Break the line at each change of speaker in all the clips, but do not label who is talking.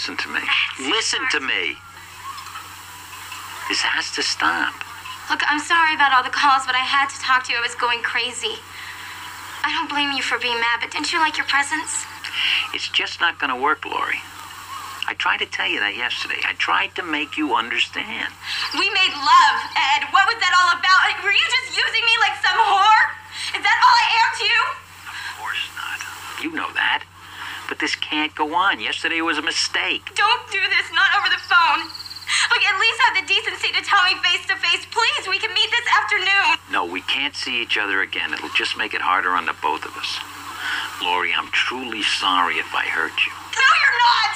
listen to me. Listen to me. This has to stop.
Look, I'm sorry about all the calls, but I had to talk to you. I was going crazy. I don't blame you for being mad, but didn't you like your presents?
It's just not going to work, Lori. I tried to tell you that yesterday. I tried to make you understand.
We made love, Ed. What was that all about? Were you just using me like some whore? Is that all I am to you?
Of course not. You know that. But this can't go on. Yesterday was a mistake.
Don't do this, not over the phone. Look, at least have the decency to tell me face to face. Please, we can meet this afternoon.
No, we can't see each other again. It'll just make it harder on the both of us. Lori, I'm truly sorry if I hurt you.
No, you're not!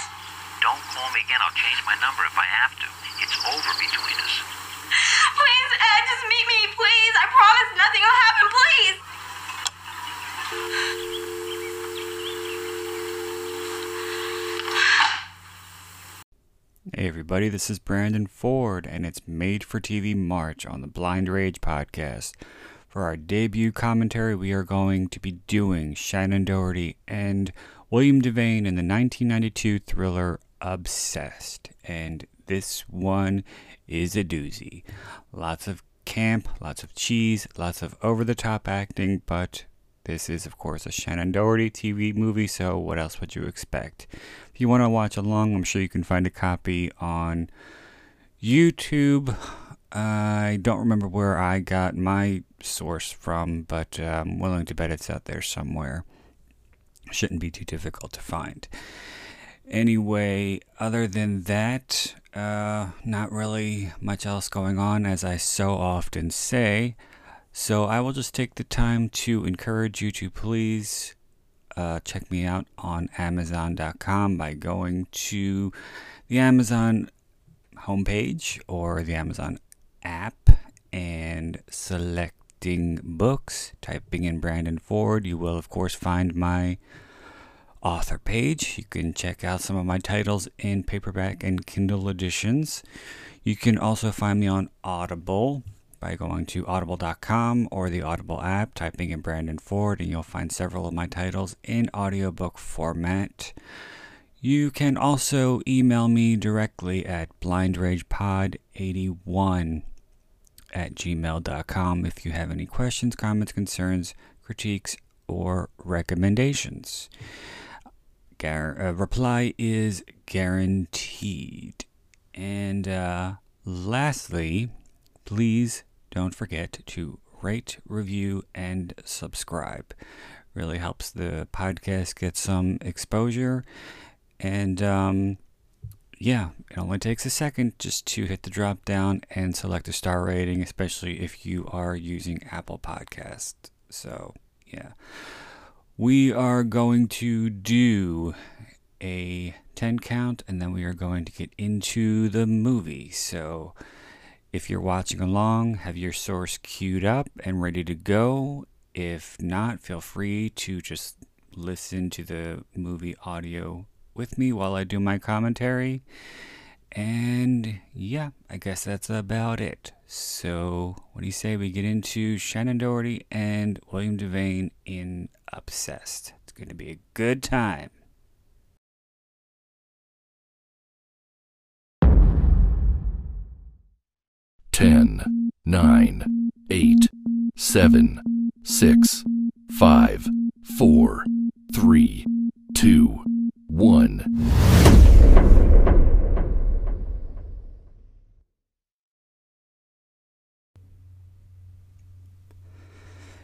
Don't call me again. I'll change my number if I have to. It's over between us.
Please, Ed, just meet me, please. I promise nothing will happen, please.
Hey everybody, this is Brandon Ford, and it's Made for TV March on the Blind Rage podcast. For our debut commentary, we are going to be doing Shannen Doherty and William Devane in the 1992 thriller Obsessed. And this one is a doozy. Lots of camp, lots of cheese, lots of over the top acting, but this is, of course, a Shannen Doherty TV movie, so what else would you expect? If you want to watch along, I'm sure you can find a copy on YouTube. I don't remember where I got my source from, but I'm willing to bet it's out there somewhere. Shouldn't be too difficult to find. Anyway, other than that, uh, not really much else going on, as I so often say. So I will just take the time to encourage you to please uh, check me out on Amazon.com by going to the Amazon homepage or the Amazon app and selecting books, typing in Brandon Ford. You will, of course, find my author page. You can check out some of my titles in paperback and Kindle editions. You can also find me on Audible by going to audible.com or the Audible app, typing in Brandon Ford, and you'll find several of my titles in audiobook format. You can also email me directly at blindragepod81 at gmail.com if you have any questions, comments, concerns, critiques, or recommendations. Gar- uh, reply is guaranteed. And uh, lastly, please don't forget to rate, review, and subscribe. Really helps the podcast get some exposure. And um, yeah, it only takes a second just to hit the drop down and select a star rating, especially if you are using Apple Podcast. So yeah, we are going to do a 10 count and then we are going to get into the movie. So if you're watching along, have your source queued up and ready to go. If not, feel free to just listen to the movie audio with me while I do my commentary. And yeah, I guess that's about it. So, what do you say we get into Shannen Doherty and William Devane in Obsessed? It's going to be a good time.
10, 9, 8, 7, 6, 5, 4, 3, 2, 1.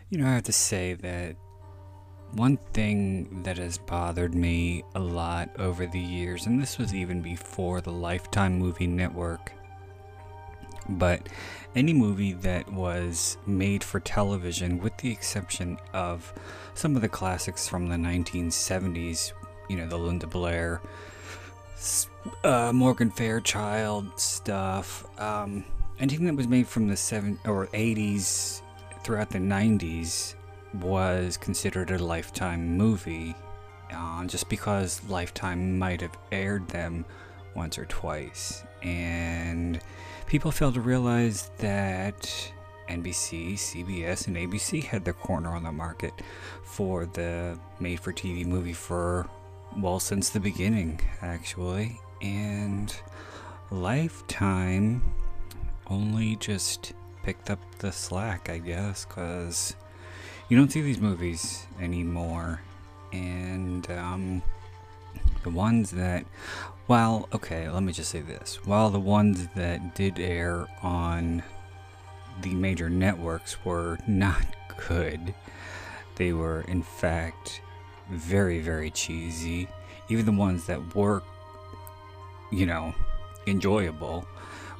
You know, I have to say that one thing that has bothered me a lot over the years, and this was even before the Lifetime Movie Network, but any movie that was made for television, with the exception of some of the classics from the 1970s, you know, the Linda Blair, uh, Morgan Fairchild stuff, um, anything that was made from the 70s or 80s throughout the 90s was considered a lifetime movie uh, just because Lifetime might have aired them once or twice. And people fail to realize that NBC, CBS, and ABC had their corner on the market for the made for TV movie for well, since the beginning, actually. And Lifetime only just picked up the slack, I guess, because you don't see these movies anymore. And, um, the ones that, well, okay, let me just say this. While the ones that did air on the major networks were not good, they were, in fact, very, very cheesy. Even the ones that were, you know, enjoyable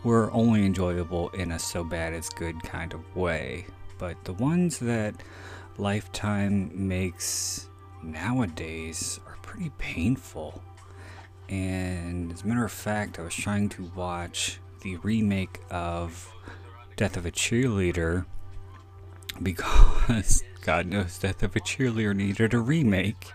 were only enjoyable in a so bad it's good kind of way. But the ones that Lifetime makes nowadays are pretty painful. And as a matter of fact, I was trying to watch the remake of Death of a Cheerleader because God knows Death of a Cheerleader needed a remake.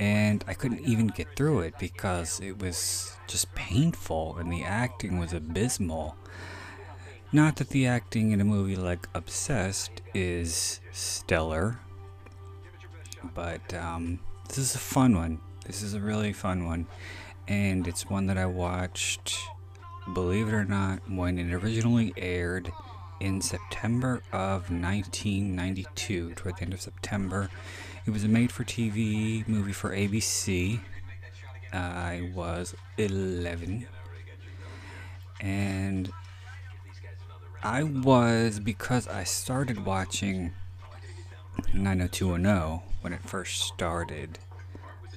And I couldn't even get through it because it was just painful and the acting was abysmal. Not that the acting in a movie like Obsessed is stellar, but um, this is a fun one. This is a really fun one. And it's one that I watched, believe it or not, when it originally aired in September of 1992, toward the end of September. It was a made for TV movie for ABC. I was 11. And I was, because I started watching 90210 when it first started,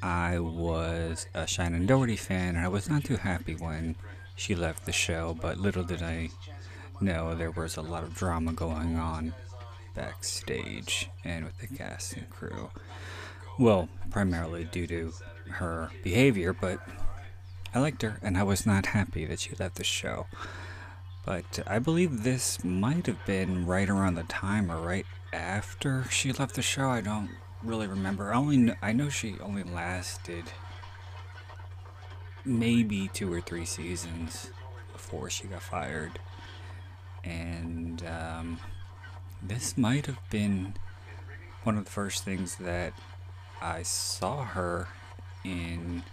I was a Shannen Doherty fan, and I was not too happy when she left the show, but little did I know there was a lot of drama going on backstage and with the cast and crew. Well, primarily due to her behavior, but I liked her and I was not happy that she left the show. But I believe this might have been right around the time or right after she left the show. I don't really remember. I only know, I know she only lasted maybe two or three seasons before she got fired and um, this might have been one of the first things that I saw her in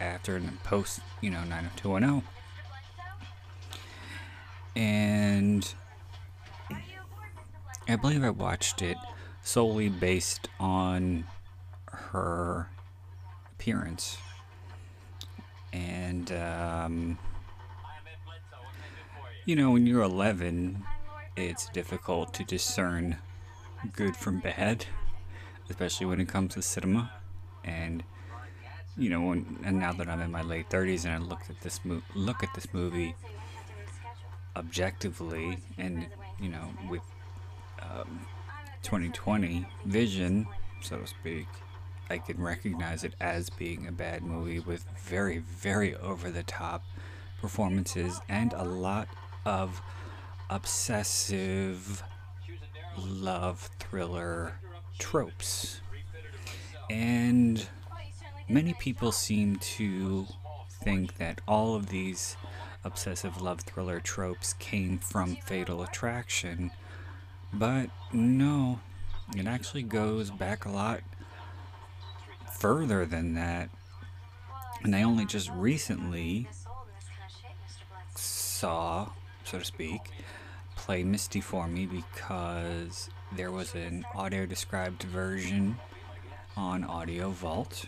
after and post, you know, 90210. And I believe I watched it solely based on her appearance. And um, you know, when you're 11, it's difficult to discern good from bad, especially when it comes to cinema. And you know, when, and now that I'm in my late 30s and I look at this mo- look at this movie objectively, and you know, with um, 2020 vision, so to speak, I can recognize it as being a bad movie with very, very over the top performances and a lot of obsessive love thriller tropes. And many people seem to think that all of these obsessive love thriller tropes came from Fatal Attraction, but no, it actually goes back a lot further than that. And I only just recently saw so to speak, play Misty for me because there was an audio described version on Audio Vault.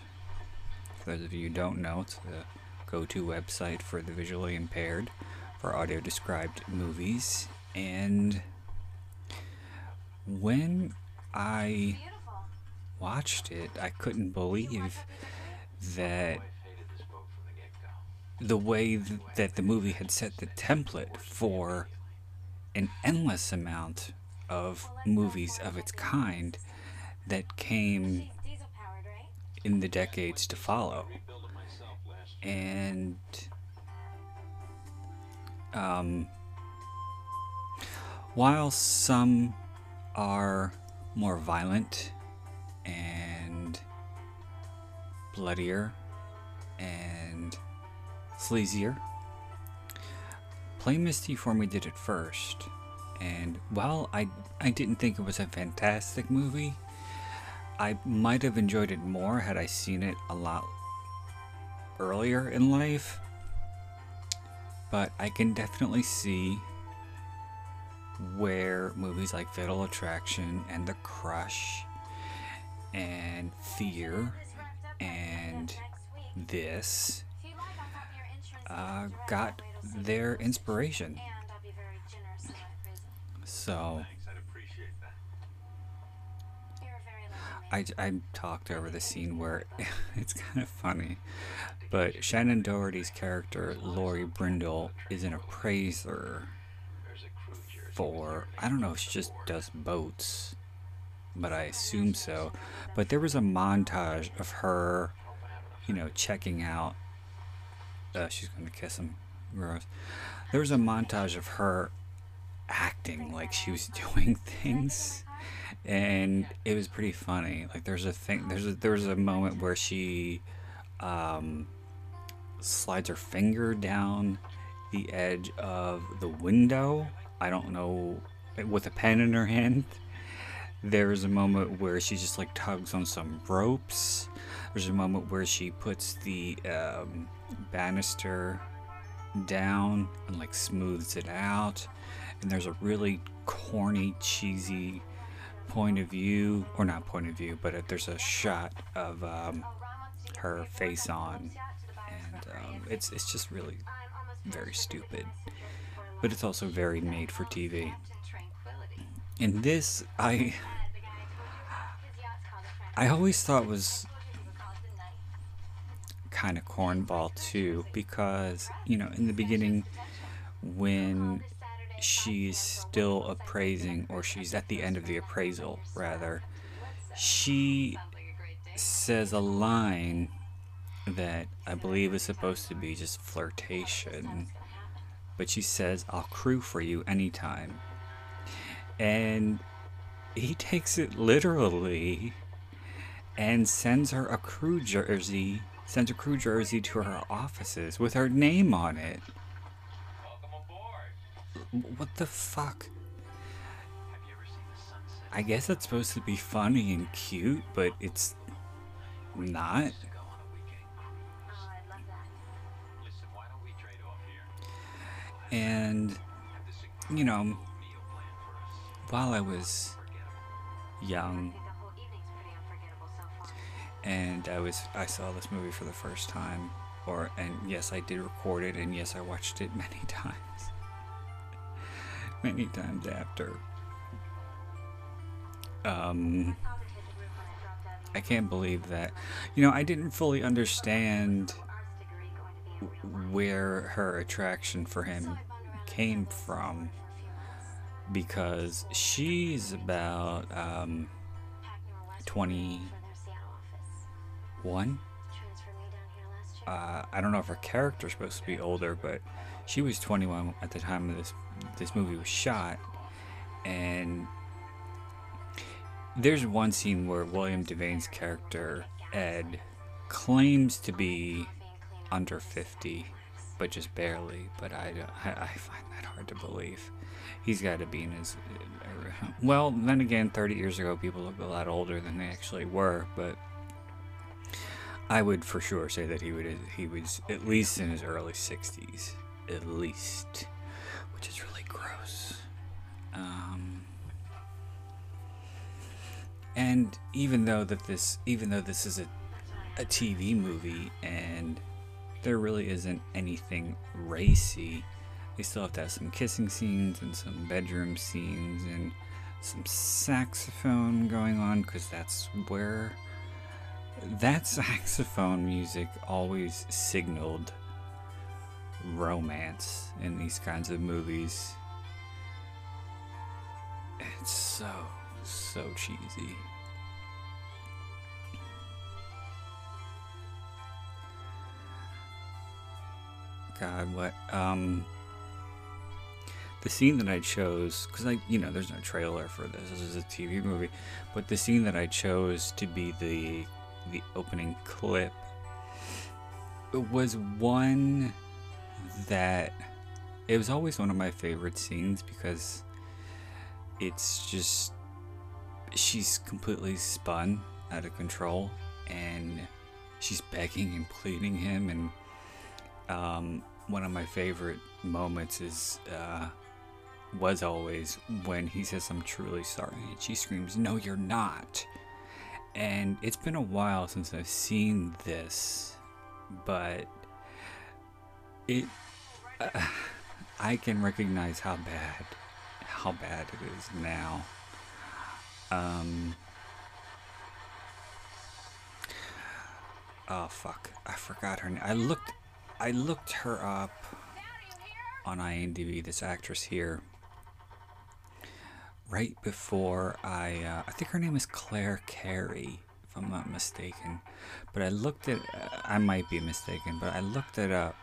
For those of you who don't know, it's the go to website for the visually impaired for audio described movies. And when I watched it, I couldn't believe that the way th- that the movie had set the template for an endless amount of movies of its kind that came in the decades to follow. And um, while some are more violent and bloodier and sleazier. Play Misty for me did it first, and while I I didn't think it was a fantastic movie, I might have enjoyed it more had I seen it a lot earlier in life, but I can definitely see where movies like Fatal Attraction and The Crush and Fear and this uh, got their inspiration. So I, I talked over the scene where it's kind of funny, but Shannen Doherty's character, Lori Brindle, is an appraiser I don't know if she just does boats, but I assume so. But there was a montage of her, you know, checking out. Uh, she's going to kiss him. Gross. There was a montage of her acting like she was doing things and it was pretty funny. Like there's a thing, there's a, there was a moment where she um, slides her finger down the edge of the window. I don't know, with a pen in her hand. There's a moment where she just like tugs on some ropes. There's a moment where she puts the um, banister down and like smooths it out. And there's a really corny, cheesy point of view, or not point of view, but there's a shot of um, her face on, and um, it's it's just really very stupid, but it's also very made for TV. And this, I I always thought was kind of cornball too, because you know in the beginning when she's still appraising, or she's at the end of the appraisal, rather, she says a line that I believe is supposed to be just flirtation. But she says, I'll crew for you anytime. And he takes it literally and sends her a crew jersey, sends a crew jersey to her offices with her name on it. What the fuck? I guess it's supposed to be funny and cute, but it's not. And, you know, while I was young and I was I saw this movie for the first time or and yes I did record it and yes I watched it many times many times after. Um, I can't believe that. You know, I didn't fully understand where her attraction for him came from because she's about um, 21. Uh, I don't know if her character's supposed to be older, but she was 21 at the time this this movie was shot, and there's one scene where William Devane's character Ed claims to be under 50, but just barely. But I, I, I find that hard to believe. He's got to be in his. Well, then again, 30 years ago, people looked a lot older than they actually were, but. I would for sure say that he would he was at least in his early 60s, at least, which is really gross. Um, and even though that this even though this is a a TV movie and there really isn't anything racy, they still have to have some kissing scenes and some bedroom scenes and some saxophone going on because that's where that saxophone music always signaled romance in these kinds of movies. It's so, so cheesy. God, what? Um, the scene that I chose, because I, you know, there's no trailer for this. This is a TV movie, but the scene that I chose to be the the opening clip was one that it was always one of my favorite scenes because it's just she's completely spun out of control and she's begging and pleading him, and um, one of my favorite moments is uh, was always when he says, "I'm truly sorry," and she screams, "No, you're not." And it's been a while since I've seen this, but it uh, I can recognize how bad how bad it is now. Um. Oh fuck! I forgot her name. I looked, I looked her up on IMDb. This actress here, right before I, uh, I think her name is Clare Carey, if I'm not mistaken. But I looked at, uh, I might be mistaken, but I looked it up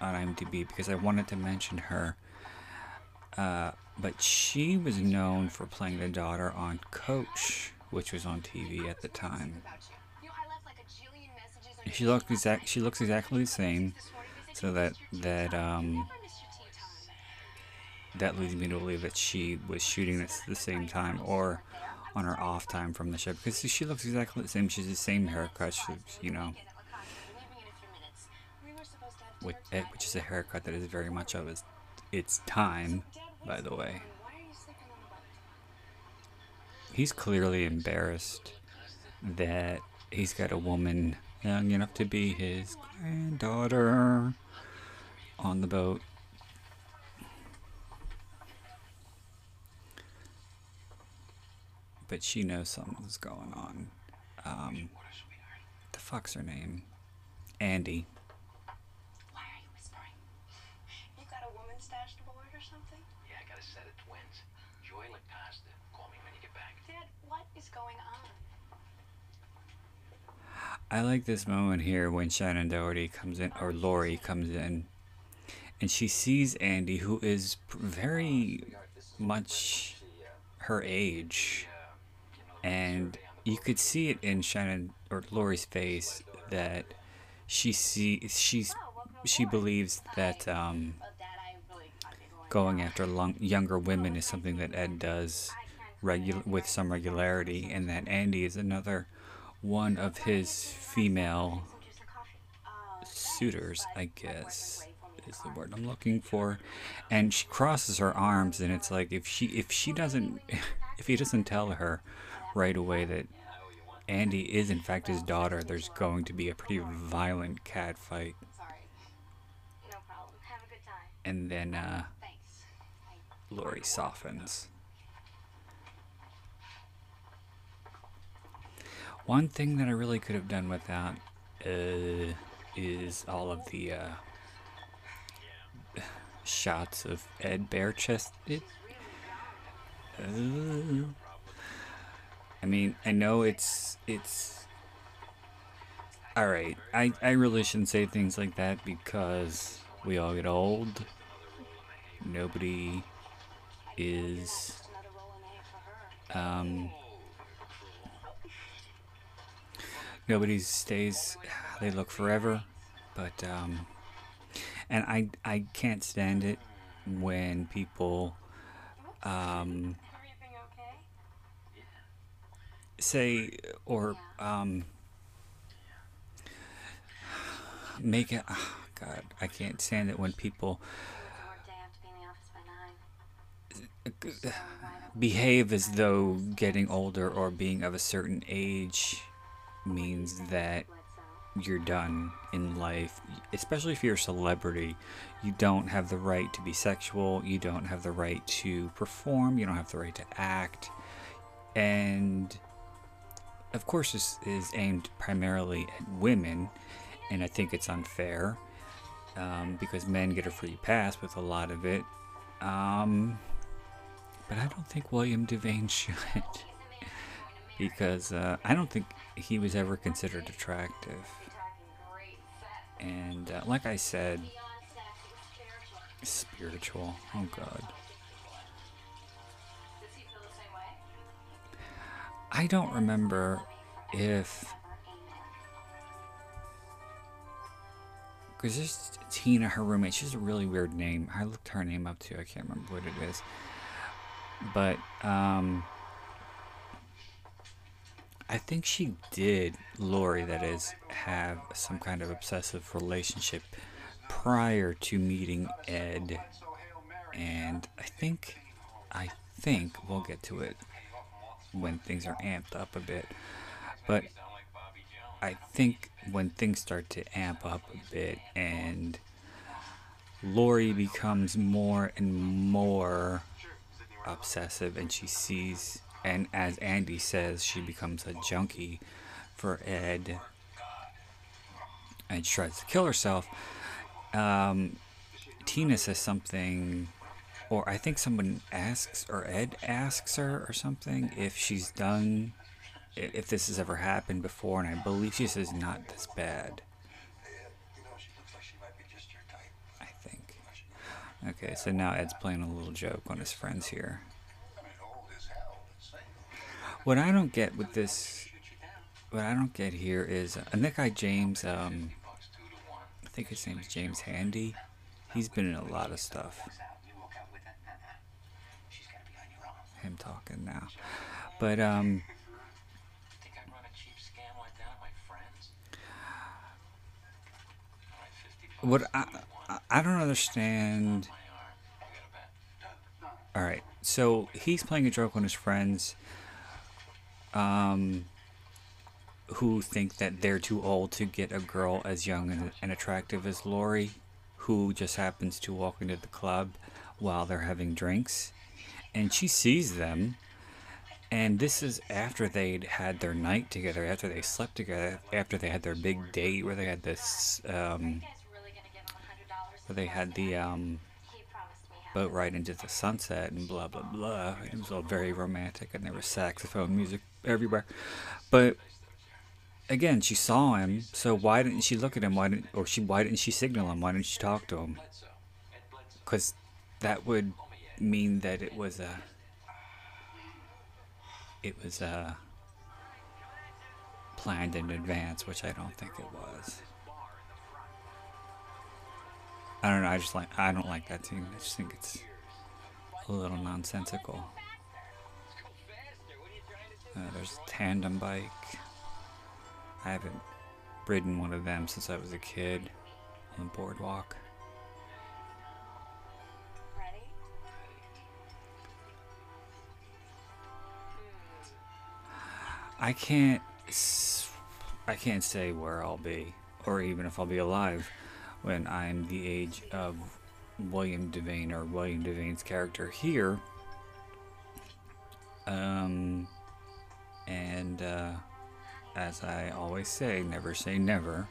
on IMDb because I wanted to mention her. Uh, but she was known for playing the daughter on Coach, which was on TV at the time. She looks exact. She looks exactly the same, so that that um that leads me to believe that she was shooting this at the same time or on her off time from the show because she looks exactly the same. She's the same haircut. You know, which, which is a haircut that is very much of its its time, by the way. He's clearly embarrassed that he's got a woman young enough to be his granddaughter on the boat. But she knows something's going on. Um, the fuck's her name? Andy.
Why are you whispering? You got a woman stashed aboard or something?
Yeah, I got a set of twins. Joy LaCosta. Call me when you get back.
Dad, what is going on?
I like this moment here when Shannen Doherty comes in, or Lori comes in, and she sees Andy, who is very much her age, and you could see it in Shannen or Lori's face that she sees she's she believes that um,
going
after long, younger women is something that Ed does regu- with some regularity, and that Andy is another one of his female
Some juice or coffee?
suitors, I guess is the word I'm looking for. And she crosses her arms, and it's like if she if she doesn't if he doesn't tell her right away that Andy is in fact his daughter, there's going to be a pretty violent cat fight,
Sorry.
No problem. Have a good time.
and then uh. Lori softens. One thing that I really could have done without uh, is all of the uh, shots of Ed bare chested. Uh, I mean, I know it's it's. All right, I I really shouldn't say things like that because we all get old. Nobody is um, nobody stays they look forever. But um, and i i can't stand it when people um, say or um, make it oh god i can't stand it when people behave as though getting older or being of a certain age means that you're done in life, especially if you're a celebrity. You don't have the right to be sexual, you don't have the right to perform, you don't have the right to act. And of course, this is aimed primarily at women, and I think it's unfair um, because men get a free pass with a lot of it. Um, but I don't think William Devane should. Because uh, I don't think he was ever considered attractive. And uh, like I said, spiritual. Oh God. I don't remember if. Because this Tina, her roommate, she has a really weird name. I looked her name up too. I can't remember what it is. But um, I think she did, Lori, that is, have some kind of obsessive relationship prior to meeting Ed. And I think, I think we'll get to it when things are amped up a bit. But I think when things start to amp up a bit and Lori becomes more and more obsessive and she sees and as Andy says she becomes a junkie for Ed. And tries to kill herself. Um, Tina says something or I think someone asks or Ed asks her or something if she's done if this has ever happened before and I believe she says not this bad. I think. Okay so now Ed's playing a little joke on his friends here what I don't get with this, what I don't get here is uh, that guy James. Um, I think his name is James Handy. He's been in a lot of stuff. Him talking now, but um. What I I don't understand. All right, so he's playing a joke on his friends um, who think that they're too old to get a girl as young and, attractive as Lori, who just happens to walk into the club while they're having drinks. And she sees them. And this is after they'd had their night together, after they slept together, after they had their big date where they had this, um, where they had the, um, boat ride into the sunset and blah blah blah. It was all very romantic and there was saxophone music everywhere. But again, she saw him, so why didn't she look at him? Why didn't or she why didn't she signal him? Why didn't she talk to him? Cuz that would mean that it was a it was a planned in advance, which I don't think it was. I don't know. I just like I don't like that scene. I just think it's a little nonsensical. Uh, there's a tandem bike. I haven't ridden one of them since I was a kid on the boardwalk. I can't. I can't say where I'll be, or even if I'll be alive, when I'm the age of William Devane or William Devane's character here. Um, and uh, as I always say, never say never.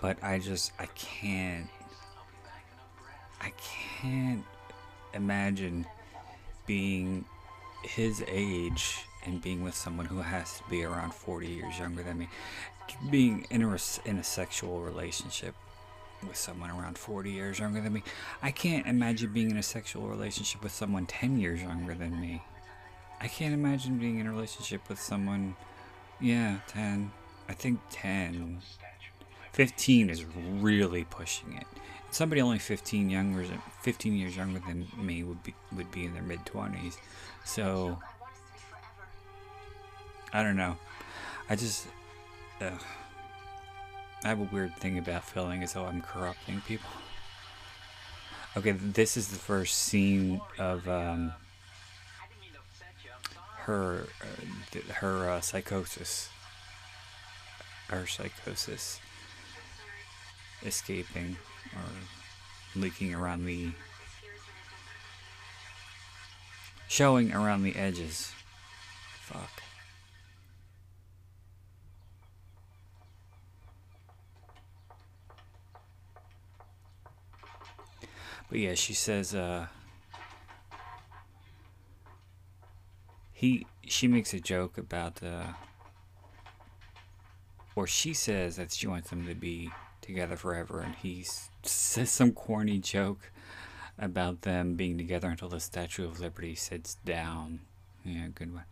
But I just I can't. I can't imagine being his age and being with someone who has to be around 40 years younger than me. Being in a, in a sexual relationship with someone around 40 years younger than me. I can't imagine being in a sexual relationship with someone 10 years younger than me. I can't imagine being in a relationship with someone, yeah, 10. I think 10. 15 is really pushing it. Somebody only 15 younger, 15 years younger than me would be would be in their mid 20s. So I don't know. I just. I have a weird thing about feeling as though I'm corrupting people. Okay, this is the first scene of um, her uh, her uh, psychosis. Her psychosis escaping or leaking around the showing around the edges. Fuck. But yeah, she says uh he she makes a joke about uh or she says that she wants them to be together forever and he says some corny joke about them being together until the Statue of Liberty sits down. Yeah, good one.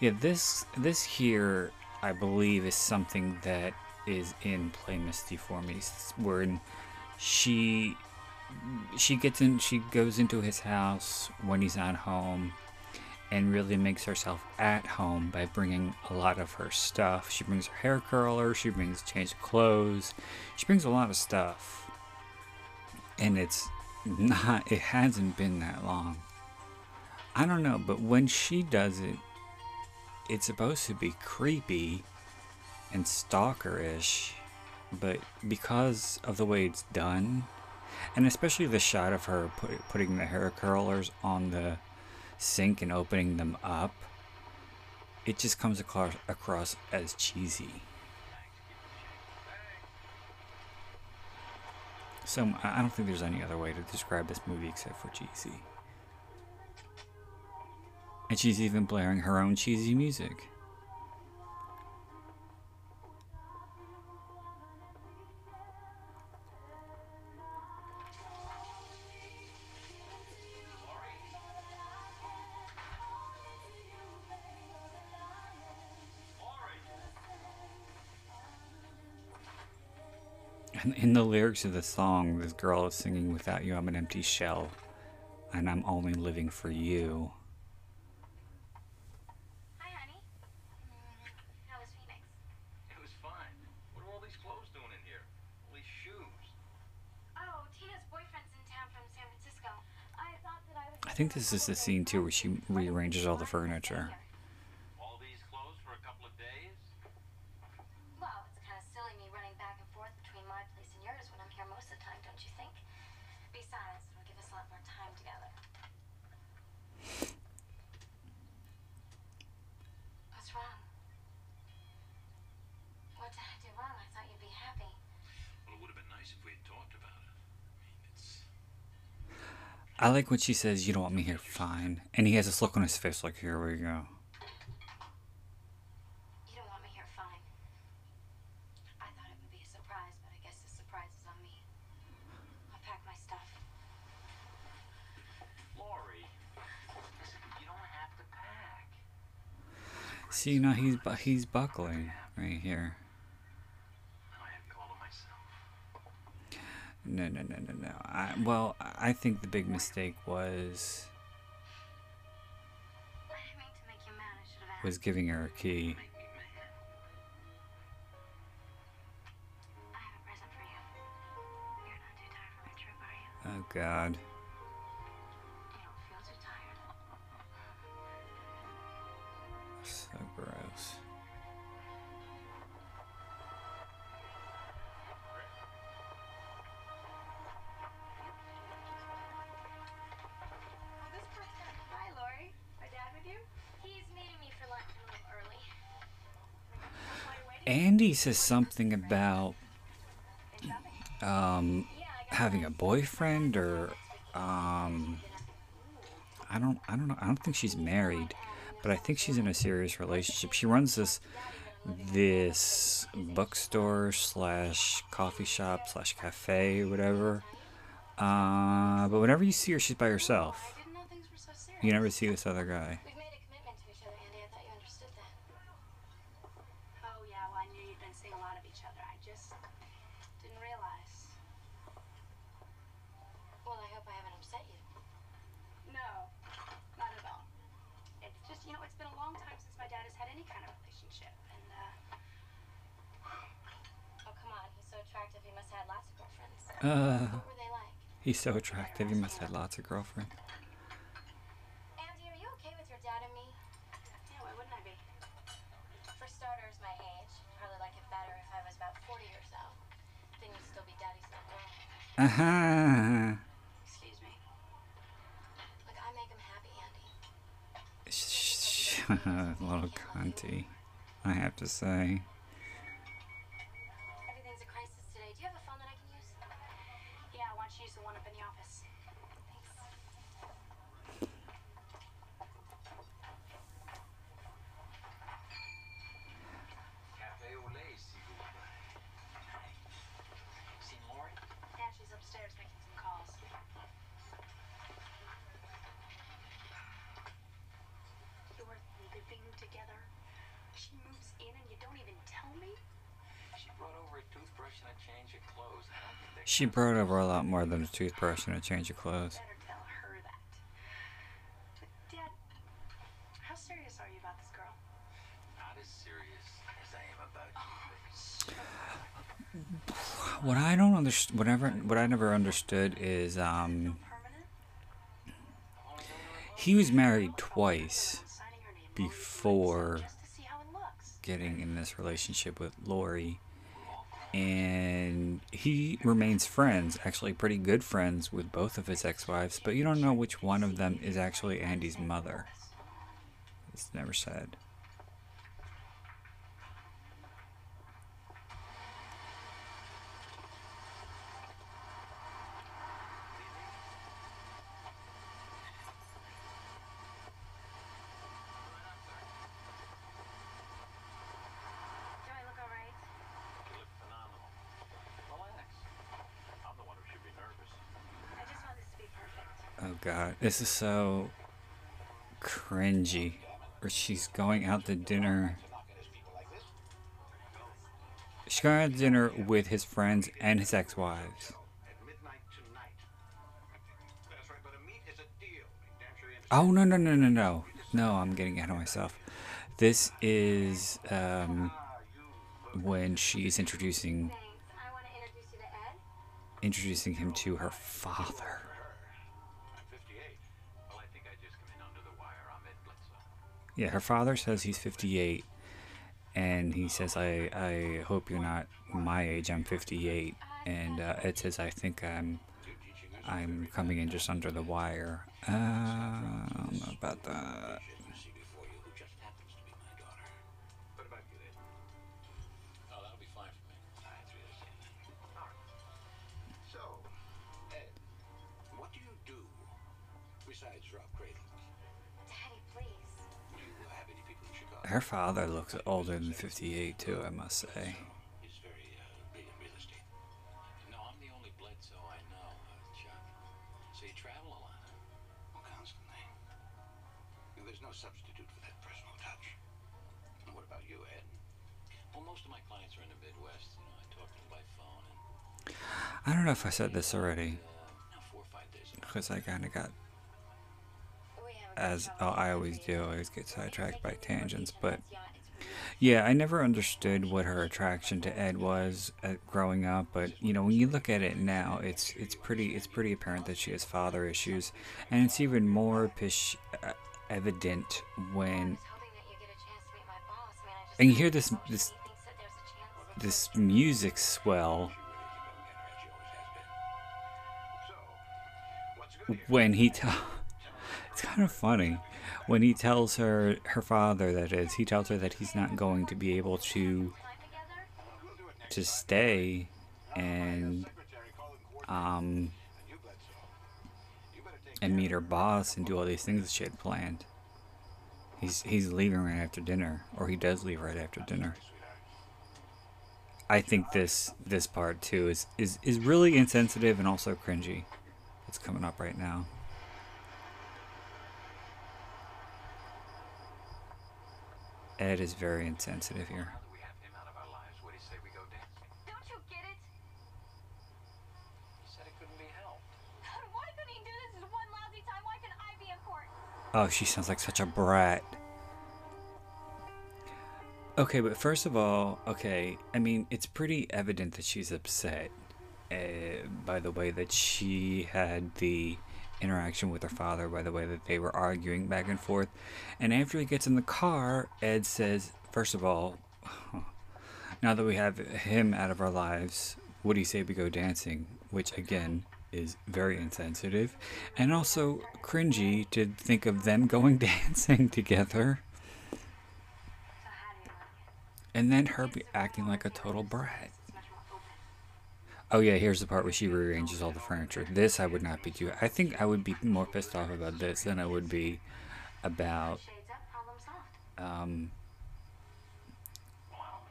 Yeah, this this here I believe is something that is in Play Misty for me. where she she gets in she goes into his house when he's not home and really makes herself at home by bringing a lot of her stuff. She brings her hair curler, she brings change of clothes, she brings a lot of stuff. And it's not it hasn't been that long. I don't know, but when she does it, it's supposed to be creepy and stalker-ish, but because of the way it's done, and especially the shot of her put, putting the hair curlers on the sink and opening them up, it just comes across, across as cheesy. So I I don't think there's any other way to describe this movie except for cheesy. And she's even blaring her own cheesy music. In, in the lyrics of the song, this girl is singing, Without you, I'm an empty shell, and I'm only living for you.
Hi, honey. Mm, How was Phoenix?
It was fine. What are all these clothes doing in here? All these shoes.
Oh, Tina's boyfriend's in town from San Francisco. I thought that I would.
I think this is the scene too where she rearranges all the furniture.
I
like when she says, You don't want me here, fine. And he has this look on his face like, Here we go.
You don't want me here, fine. I thought it would be a surprise, but I guess the surprise is on me. I'll pack my stuff.
Lori. You don't have to pack.
See, now he's, bu- he's buckling right here. No, no, no, no, no. I, well, I think the big mistake was
I didn't mean to make you mad.
Says something about um having a boyfriend or um I don't I don't know I don't think she's married, but I think she's in a serious relationship. She runs this this bookstore slash coffee shop slash cafe whatever. Uh, but whenever you see her, she's by herself. You never see this other guy.
We've made a commitment to each other, Andy. I thought you understood that.
Oh, yeah, well, I knew you'd been seeing a lot of each other. I just didn't realize.
Well, I hope I haven't upset you.
No, not at all. It's just, you know, it's been a long time since my dad has had any kind of relationship. And, uh,
Oh, come on. He's so attractive. He must have had lots of girlfriends.
Uh,
What were they like?
he's so attractive. He must have had lots of girlfriends.
Andy, are you okay with your dad and me?
yeah, why wouldn't I be?
For starters, my age. Probably like it better if I was about 40 or so. Then you'd still be daddy's little girl.
Uh huh.
Excuse me.
Look, I make him happy, Andy.
Shh, little cunty, I have to say.
She
brought over a toothbrush and a change of clothes. I don't think
She brought over a lot more than a toothbrush and a change of clothes.
Tell her that. But, Dad, how serious are you about this girl?
Not as serious as I am about you, Grace.
What I don't understand, whatever, what I never understood is, um, he was married twice
Signing her name
before
just to see how it looks.
getting in this relationship with Lori. And he remains friends, actually pretty good friends with both of his ex-wives, but you don't know which one of them is actually Andy's mother. It's never said.
Do I look alright?
You look phenomenal. Relax. I'm the one who should be nervous.
I just want this to be perfect.
Oh god, this is so cringy. Or she's going out to dinner. She's going out to dinner with his friends and his ex-wives.
At midnight tonight. That's right, but a meet is a deal. Damn sure you
Oh no no no no no no! I'm getting ahead of myself. This is um, when she's introducing
Thanks. I want to introduce you to Ed.
introducing him to her father. Yeah, her father says he's 58, and he says, "I I hope you're not my age. I'm 58." And uh, says, "I think I'm I'm coming in just under the wire." Know about that.
Midwest. You know, I see travel alone what counts for there's no substitute for that personal touch. What about you Ed? Well most of my clients are in the midwest and I talk to them by phone
I don't know if I said this already,
uh, four or five days a month.
because I kind of got
We haven't
as oh, I always do. I always get sidetracked by tangents, but
Yeah,
I never understood what her attraction to Ed was at growing up. But you know, when you look at it now, it's it's pretty it's pretty apparent that she has father issues, and it's even more pish, uh, evident when And you hear this- this- this music swell when he tell it's kind of funny when he tells her her father that is he tells her that he's not going to be able to to stay and um
And
meet her boss and do all these things that she had planned. He's he's leaving right after dinner, or he does leave right after dinner. I think this this part too is is is really insensitive and also cringy. It's coming up right now. Ed is very insensitive here.
Now that we have him out of our lives, what do you say we go dancing?
Don't you get it?
He said it couldn't be helped.
Why couldn't he do this one lousy time? Why couldn't very insensitive here.
Oh, she sounds like such a brat. Okay, but first of all, okay, I mean, it's pretty evident that she's upset uh, by the way that she had the interaction with her father, by the way that they were arguing back and forth. And after he gets in the car, Ed says, first of all, now that we have him out of our lives, do you say we go dancing? Which, again, is very insensitive and also cringy to think of them going dancing together and then her acting like a total brat.
It's much more open.
Oh yeah, here's the part where she rearranges all the furniture. This I would not be too. I think I would be more pissed off about this than I would be about um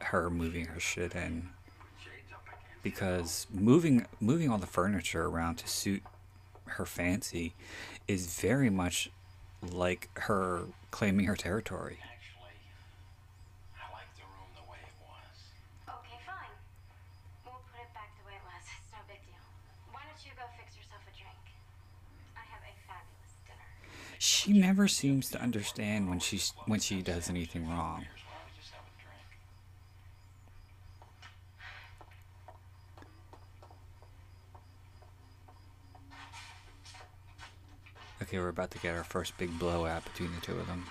her moving her shit in because moving moving all the furniture around to suit her fancy is very much like her claiming her territory.
Actually, I like the room the way it was.
Okay, fine. We'll put it back the way it was. It's no big deal.
She never seems to understand when she's when she does anything wrong. Okay, we're about to get our first big blowout between the two of them.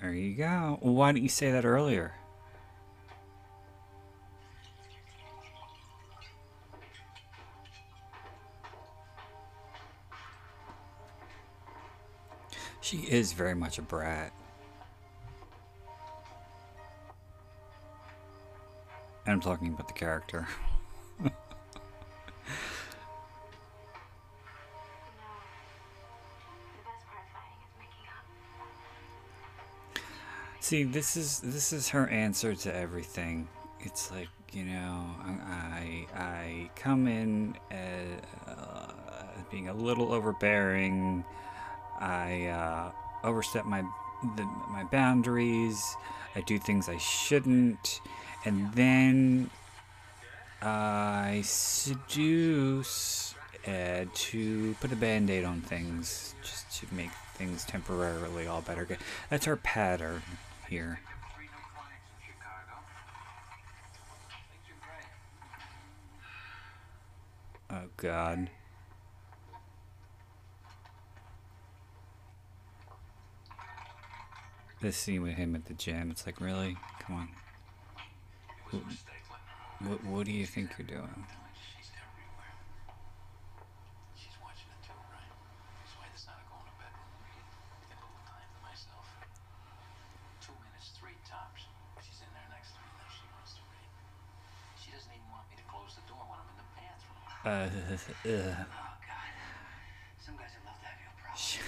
There you go. Why didn't you say that earlier? She is very much a brat. And I'm talking about the character. See, this is this is her answer to everything. It's like you know, I I, come in as uh, being a little overbearing. I uh, overstep my the, my boundaries. I do things I shouldn't, and then I seduce Ed to put a band-aid on things, just to make things temporarily all better. That's her pattern here. Oh God. This scene with him at the gym, it's like, really? Come on. What, what do you think you're doing?
She's everywhere. She's watching it too, right? So I decided to go in the bedroom and read. Get a little time to myself. Two minutes, three tops. She's in there next to me, then she wants to read. She doesn't even want me to close the door when I'm in the bathroom.
Uh, ugh.
Oh, God. Some guys would love to have you
She,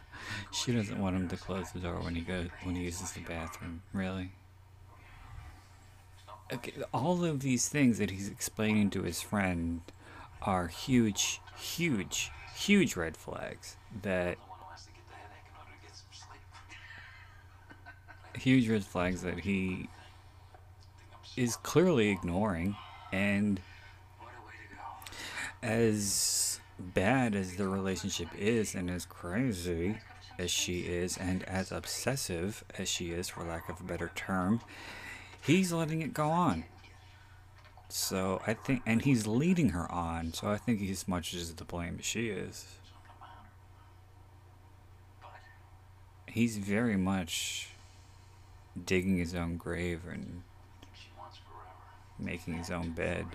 she doesn't want him to close the door when he goes when he uses the bathroom. Really? Okay, all of these things that he's explaining to his friend are huge, huge, huge red flags that huge red flags that he is clearly ignoring and
What a way to go.
As bad as the relationship is and as crazy as she is and as obsessive as she is for lack of a better term he's letting it go on. So i think and he's leading her on so i think he's as much as to blame as she is. He's very much digging his own grave and making his own bed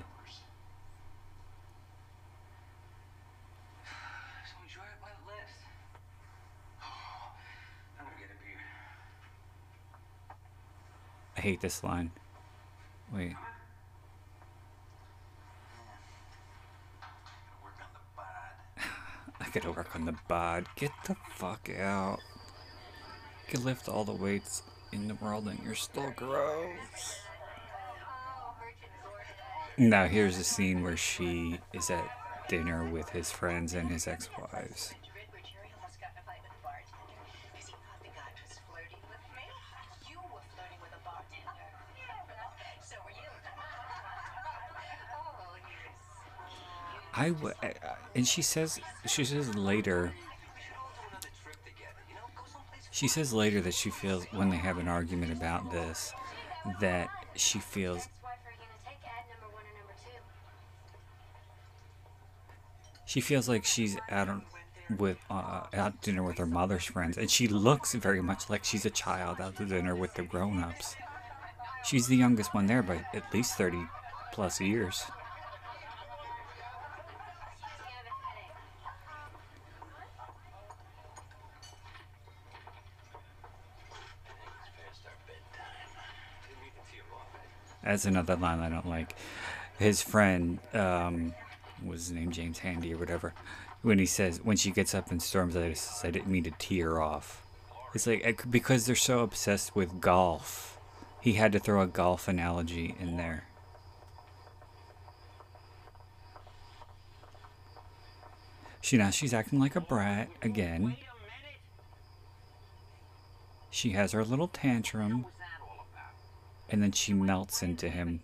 So enjoy it while it lasts. I'm gonna get a beer.
i hate this line wait. I gotta work on the bod. Get the fuck out. You can lift all the weights in the world and you're still gross. Now here's a scene where she is at dinner with his friends and his ex-wives. And she says she says later she says later that she feels when they have an argument about this that she feels she feels like she's on, with uh, out dinner with her mother's friends, and she looks very much like she's a child out to dinner with the grown-ups. She's the youngest one there by at least thirty plus years. That's another line I don't like. His friend, um, was his name James Handy or whatever, when he says when she gets up and storms out, "I didn't mean to tear off." It's like because they're so obsessed with golf, he had to throw a golf analogy in there. She now she's acting like a brat again. She has her little tantrum, and then she melts into him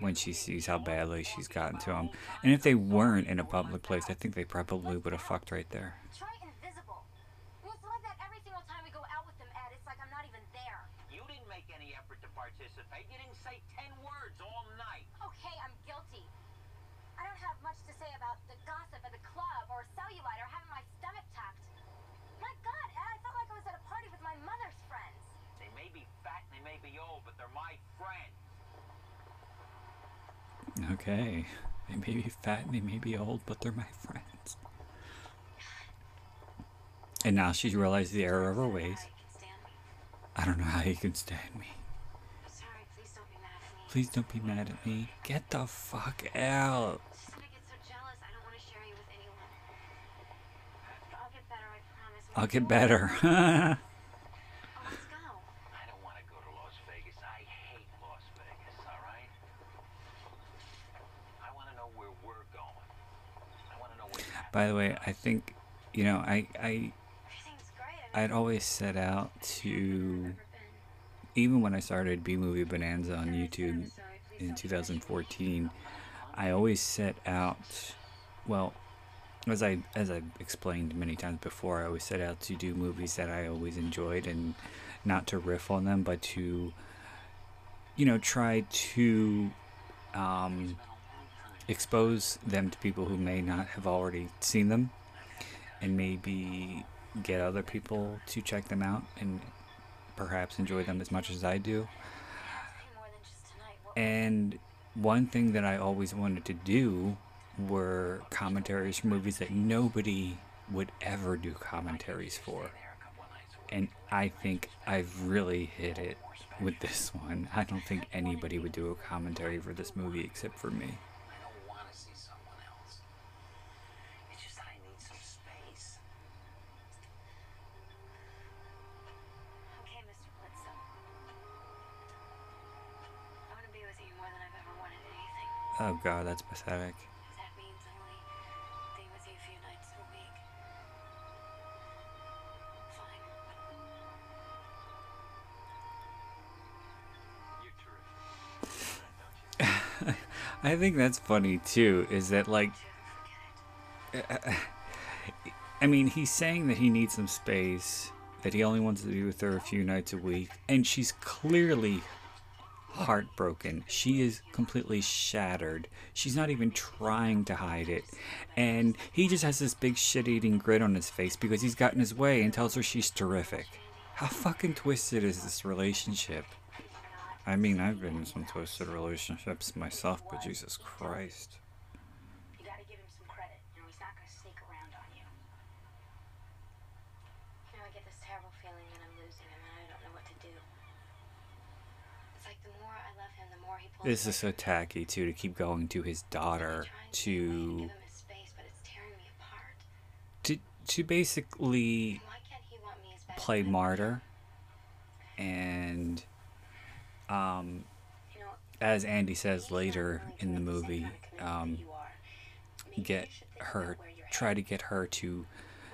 when she sees how badly she's gotten to him. And if they weren't in a public place, I think they probably would have fucked right there.
Try invisible. It's like that every single time we go out with them, Ed. It's like I'm not even there.
You didn't make any effort to participate. You didn't say ten words all night.
Okay, I'm guilty. I don't have much to say about the gossip at the club or cellulite or having my stomach tucked. My God, Ed, I felt like I was at a party with my mother's friends.
They may be fat and they may be old, but they're my friends.
Okay. They may be fat and they may be old, but they're my friends. And now she's realized the error of her ways.
Sorry, you can stand me.
I don't know how you can stand me.
Please don't be mad at me.
Please don't be mad at me. Get the fuck out.
It's just that I get so jealous. I don't want to share you with anyone. I'll get better, I promise.
I'll get better.
Oh, let's go.
I don't want to go to Las Vegas. I hate Las Vegas, all right? I want to know where we're going. I want to know what's happening.
By the way, I think, you know, I, I, I'd always set out to, even when I started B Movie Bonanza on YouTube in 2014, I always set out, well, as I as I explained many times before, I always set out to do movies that I always enjoyed and not to riff on them, but to, you know, try to um, expose them to people who may not have already seen them, and maybe get other people to check them out and perhaps enjoy them as much as I do. And one thing that I always wanted to do were commentaries for movies that nobody would ever do commentaries for. And I think I've really hit it with this one. I don't think anybody would do a commentary for this movie except for me. Oh god, that's pathetic.
That means only being with you a few nights a week. Fine.
You're terrific.
I think that's funny too, is that like
Do you ever forget it?
I mean, he's saying that he needs some space, that he only wants to be with her a few nights a week, and she's clearly heartbroken. She is completely shattered. She's not even trying to hide it. And he just has this big shit eating grin on his face because he's gotten his way and tells her she's terrific. How fucking twisted is this relationship? I mean, I've been in some twisted relationships myself, but Jesus Christ.
You gotta give him some credit. You know, he's not gonna sneak around on you.
You know, I get this terrible feeling that I'm losing him and I don't know what to do. It's like the more I love him, the more he pulls
This is so tacky too to keep going to his daughter to
give him his space, but it's tearing me apart.
to to basically
Why can't he want me as bad
play martyr and um
You know,
as Andy says later in the movie
kind of commitment
um
that you are. Maybe
get
you should think
her
about where you're
try to get her to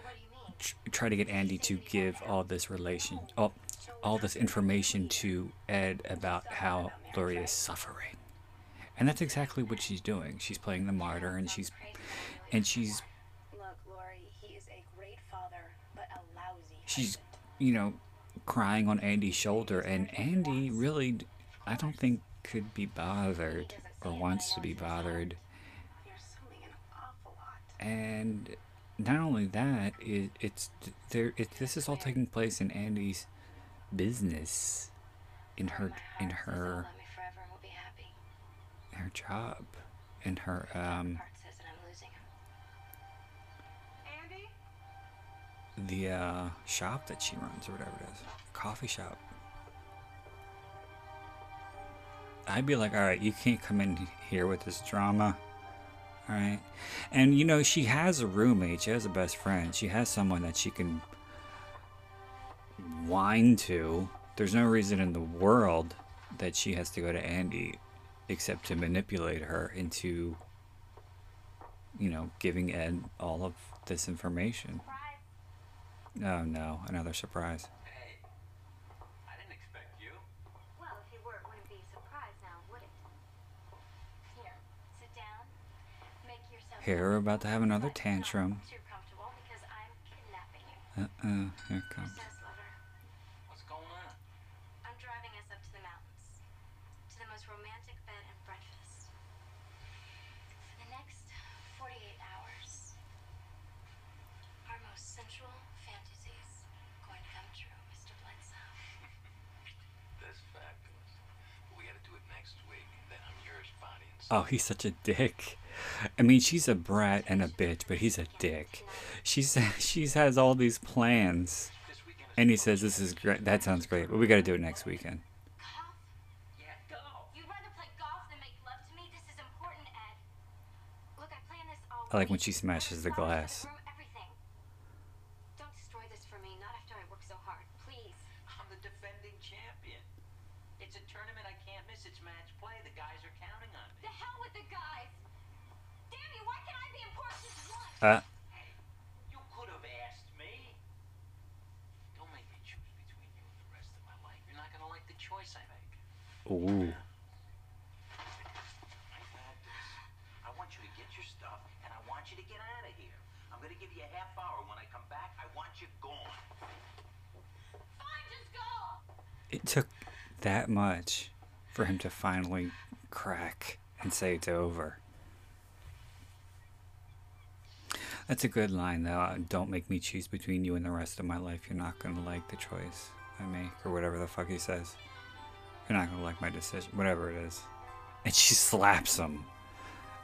What do you mean?
tr- try to get Andy to give all this relation all, all this information to Ed about how Lori is suffering. And that's exactly what she's doing. She's playing the martyr and she's and she's
Look, Lori, he is a great father, but a lousy
she's you know crying on Andy's shoulder and Andy really I don't think could be bothered or wants to be bothered
You're assuming an awful lot.
and not only that it, it's there it, this is all taking place in Andy's business in her in her
he'll love me forever and we'll be happy.
her job in her um
Heart says that I'm losing him.
Andy?
the uh shop that she runs or whatever it is coffee shop I'd be like, all right, you can't come in here with this drama. All right. And, you know, she has a roommate. She has a best friend. She has someone that she can whine to. There's no reason in the world that she has to go to Andy except to manipulate her into you know, giving Ed all of this information.
Surprise.
Oh no, another surprise.
Hey, I didn't expect you.
Well, if you were, it wouldn't be a surprise now, would it? Here, sit down. Make yourself.
Here, we're about to have another tantrum.
Too comfortable because I'm kidnapping you.
Uh-uh, here it comes.
Yes, lover.
What's going on?
I'm driving us up to the mountains, to the most romantic bed and breakfast. For the next 48 hours, our most sensual fantasies going to come true, Mr. Bledsoe.
That's fabulous. We gotta do it next week. Then I'm yours, body and
Oh, he's such a dick. I mean, she's a brat and a bitch, but he's a dick. She's she's has all these plans, and he says this is great. That sounds great, but we got to do it next weekend.
I
like when she smashes the glass. Uh.
make.
ooh.
I've had this. I want you to get your stuff, and I want you to get out of here. I'm gonna give you a half hour. When I come back, I want you gone.
Fine, just go.
It took that much for him to finally crack and say it's over. That's a good line, though. Uh, Don't make me choose between you and the rest of my life. You're not gonna like the choice I make, or whatever the fuck he says. You're not gonna like my decision, whatever it is. And she slaps him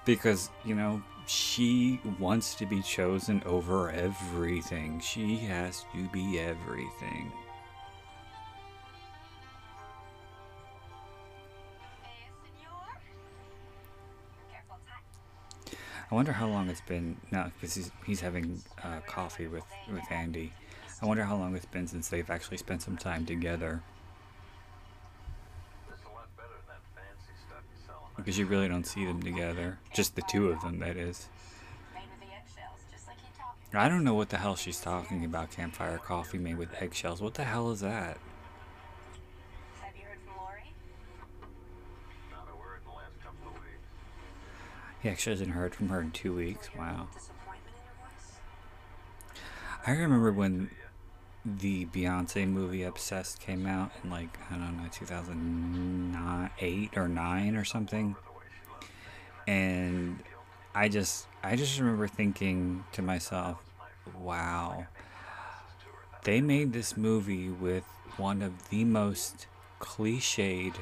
because you know she wants to be chosen over everything. She has to be everything. I wonder how long it's been now because he's he's having uh, coffee with with Andy. I wonder how long it's been since they've actually spent some time together
That's a lot better than that fancy stuff you sell on
because you really don't see them together. Just the two of them, that is.
Made with the eggshells, just like you talked.
I don't know what the hell she's talking about. Campfire coffee made with eggshells. What the hell is that?
Have you heard from Lori?
Not a word in the last couple of weeks.
He actually hasn't heard from her in two weeks. Wow. I remember when the Beyonce movie Obsessed came out in like I don't know 2008 or 9 or something. And I just I just remember thinking to myself, wow. They made this movie with one of the most cliched,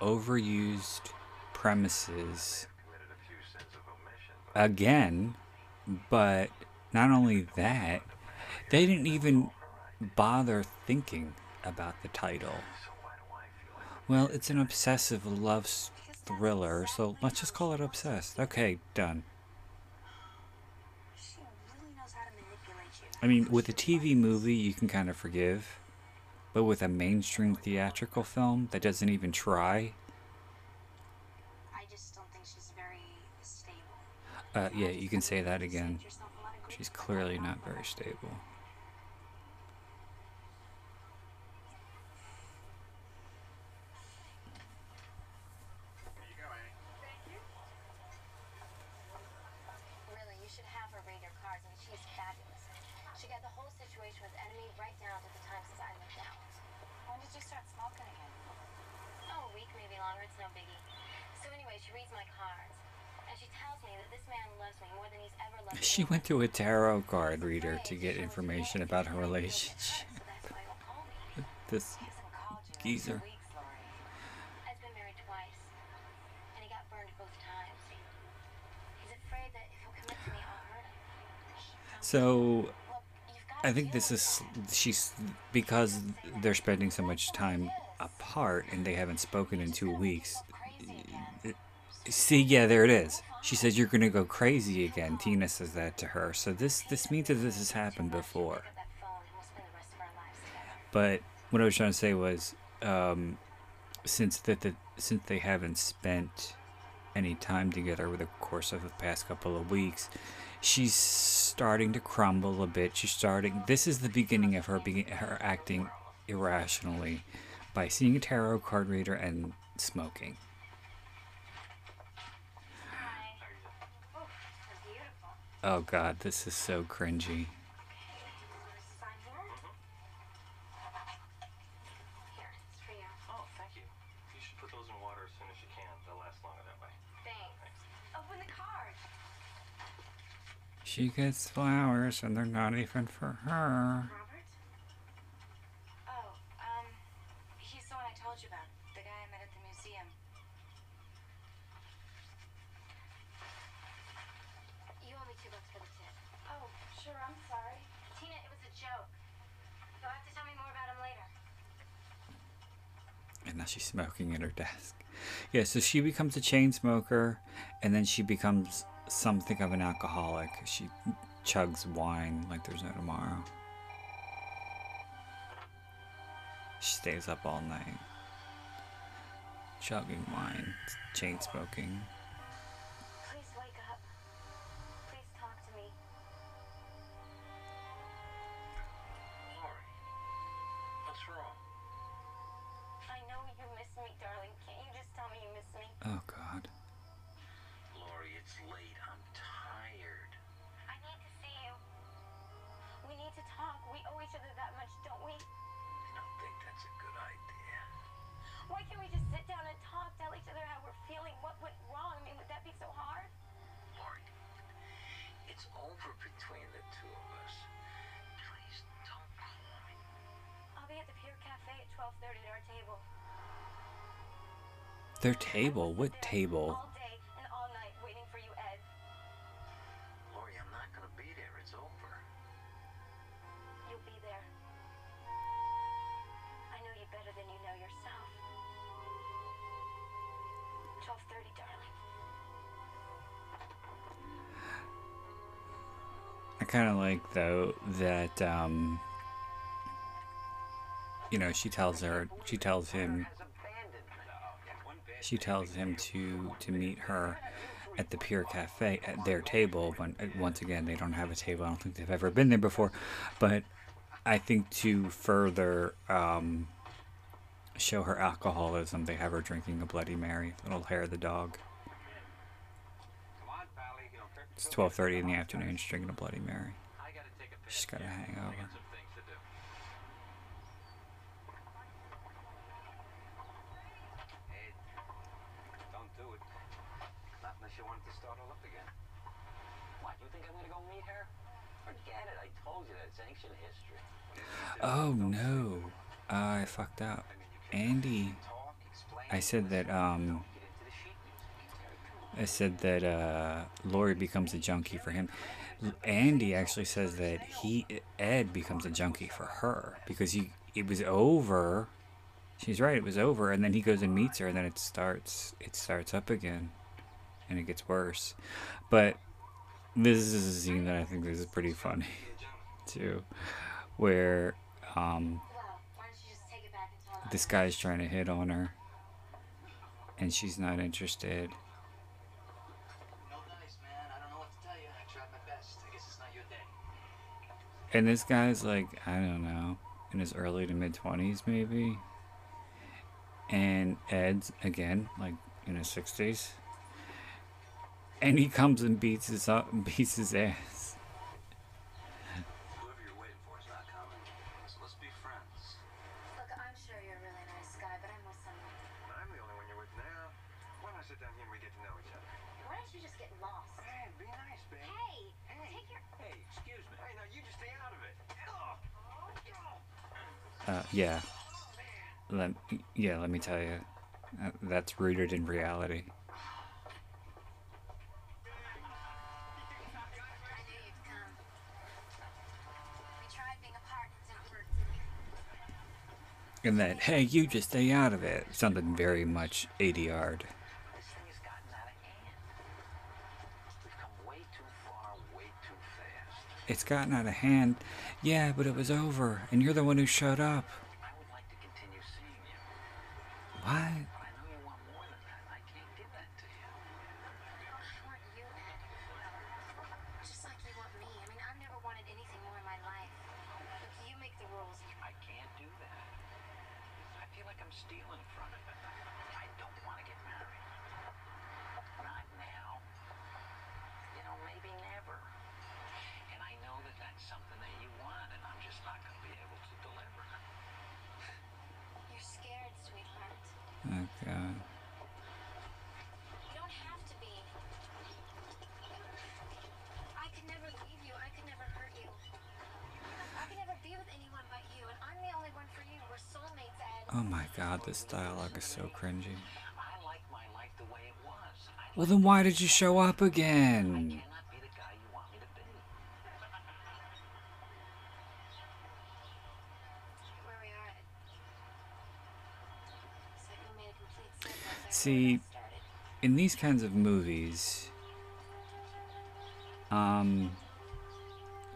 overused premises again, but not only that, they didn't even bother thinking about the title. Well, it's an obsessive love thriller, so let's just call it Obsessed. Okay, done. I mean, with a TV movie, you can kind of forgive, but with a mainstream theatrical film that doesn't even try,
I just don't think she's very stable.
Uh, yeah, you can say that again. She's clearly not very stable.
Really, you should have her read your cards, and she's fabulous. She got the whole situation with enemy right down to the time since I moved out.
When did you start smoking again?
Oh, a week, maybe longer. It's no biggie. So anyway, she reads my cards, and she tells me that this man loves me more than he's ever loved
She
anyone.
To a tarot card reader to get information about her relationship. This geezer. So I think this is she's because they're spending so much time apart and they haven't spoken in two weeks. See, yeah, there it is. She says you're gonna go crazy again. Tina says that to her. So this this means that this has happened before. But what I was trying to say was, um, since that the since they haven't spent any time together over the course of the past couple of weeks. She's starting to crumble a bit. She's starting. This is the beginning of her begin, her acting irrationally by seeing a tarot card reader and smoking.
Hi. Oh, they're beautiful.
Oh God, this is so cringy.
Sign here. Here, it's for you.
Oh, thank you. You should put those in water as soon as you can. They'll last longer that way.
Thanks. Open the card.
She gets flowers and they're not even for her.
Robert? Oh, um, he's the one I told you about. The guy I met at the museum. You owe me two bucks for the tip.
Oh, sure, I'm sorry.
Tina, it was a joke. You'll have to tell me more about him later.
And now she's smoking at her desk. Yeah, so she becomes a chain smoker and then she becomes something of an alcoholic. She chugs wine like there's no tomorrow. She stays up all night. Chugging wine, chain smoking.
Yourself. 12:30, darling.
I kind of like though that um, you know she tells her she tells him
Has abandoned me.
She tells him to to meet her at the Pier Cafe at their table. When uh, once again they don't have a table. I don't think they've ever been there before, but I think to further um, show her alcoholism, they have her drinking a Bloody Mary, little hair of the dog. It's twelve thirty in the afternoon. She's drinking a Bloody Mary. She's got a hangover.
got some things to do. Ed, don't do it. Not unless you want to start all up again.
What, you think I'm gonna go meet her? Forget it, I told you that's ancient history.
Oh no, I fucked up. Andy, I said that um. I said that uh, Lori becomes a junkie for him. Andy actually says that he Ed becomes a junkie for her because he it was over. She's right, it was over, and then he goes and meets her, and then it starts it starts up again, and it gets worse. But this is a scene that I think this is pretty funny too, where um, this guy's trying to hit on her, and she's not interested. And this guy's like, I don't know, in his early to mid 20s, maybe. And Ed's, again, like in his 60s. And he comes and beats his, up, beats his ass. Yeah. Let, yeah, let me tell you. Uh, that's rooted in reality.
And
that, hey, you just stay out of it, sounded very much 80 yard.
This thing has gotten out of hand. We've come way too far, way too fast.
It's gotten out of hand. Yeah, but it was over, and you're the one who showed up. What? This dialogue is so cringy.
I like my life the way it was. I
Well, then why did you show up again?
cannot be the guy you want me to be.
Where we are, Ed. It's like we made a complete circle. It's like
See,
where we started.
in these kinds of movies, um,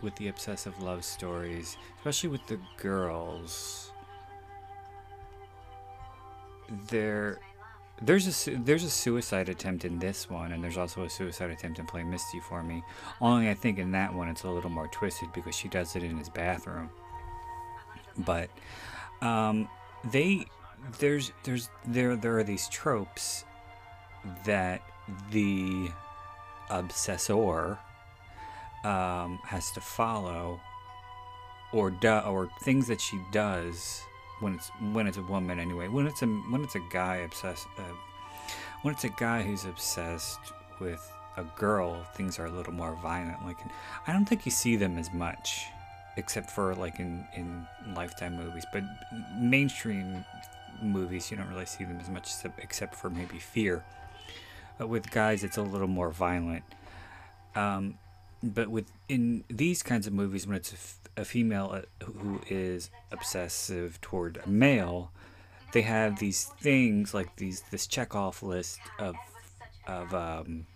with the obsessive love stories, especially with the girls, there, there's a there's a suicide attempt in this one, and there's also a suicide attempt in Play Misty for me. Only I think in that one it's a little more twisted because she does it in his bathroom. But um, they there's there's there there are these tropes that the obsessor um, has to follow or do, or things that she does when it's when it's a woman anyway. When it's a when it's a guy obsessed uh, when it's a guy who's obsessed with a girl things are a little more violent. Like I don't think you see them as much except for like in in lifetime movies. But mainstream movies you don't really see them as much except, for maybe fear. But with guys it's a little more violent. Um, but with in these kinds of movies when it's a, female uh, who is obsessive toward a male they have these things like these this check off list of of um,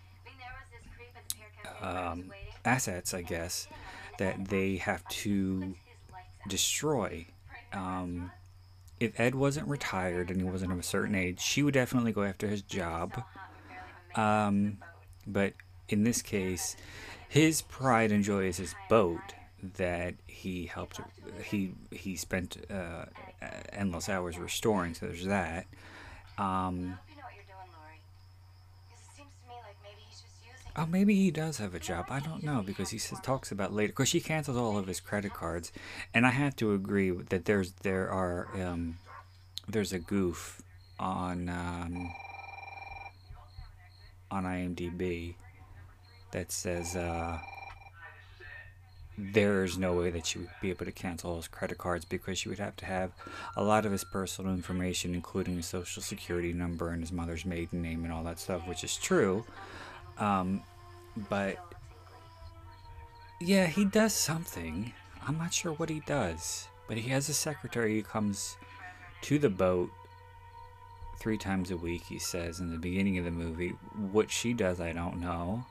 um, assets i guess that they have to destroy. Um, if ed wasn't retired and he wasn't of a certain age she would definitely go after his job. Um, but in this case, his pride and joy is his boat that he helped. He he spent uh, endless hours restoring. So there's that. Um,
I hope you know what you're doing, Lori. Because it seems to me like maybe he's just using
oh, maybe he does have a job. I don't know because he says, talks about later. Because she cancels all of his credit cards, and I have to agree that there's there are um, there's a goof on um, on IMDb that says uh, there's no way that she would be able to cancel his credit cards because she would have to have a lot of his personal information, including his social security number and his mother's maiden name and all that stuff, which is true. Um, but yeah, he does something. I'm not sure what he does, but he has a secretary who comes to the boat three times a week, he says in the beginning of the movie. What she does, I don't know.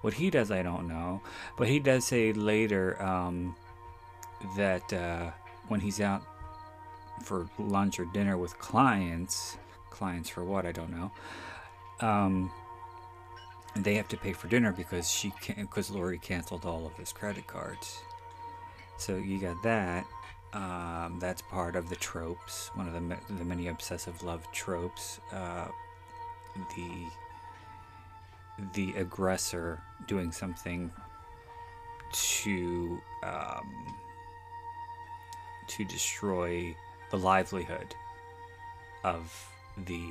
What he does, I don't know. But he does say later um, that uh, when he's out for lunch or dinner with clients, clients for what, I don't know, um, they have to pay for dinner because she can because Lori canceled all of his credit cards. So you got that. Um, that's part of the tropes, one of the, the many obsessive love tropes. Uh, the the aggressor doing something to um, to destroy the livelihood of the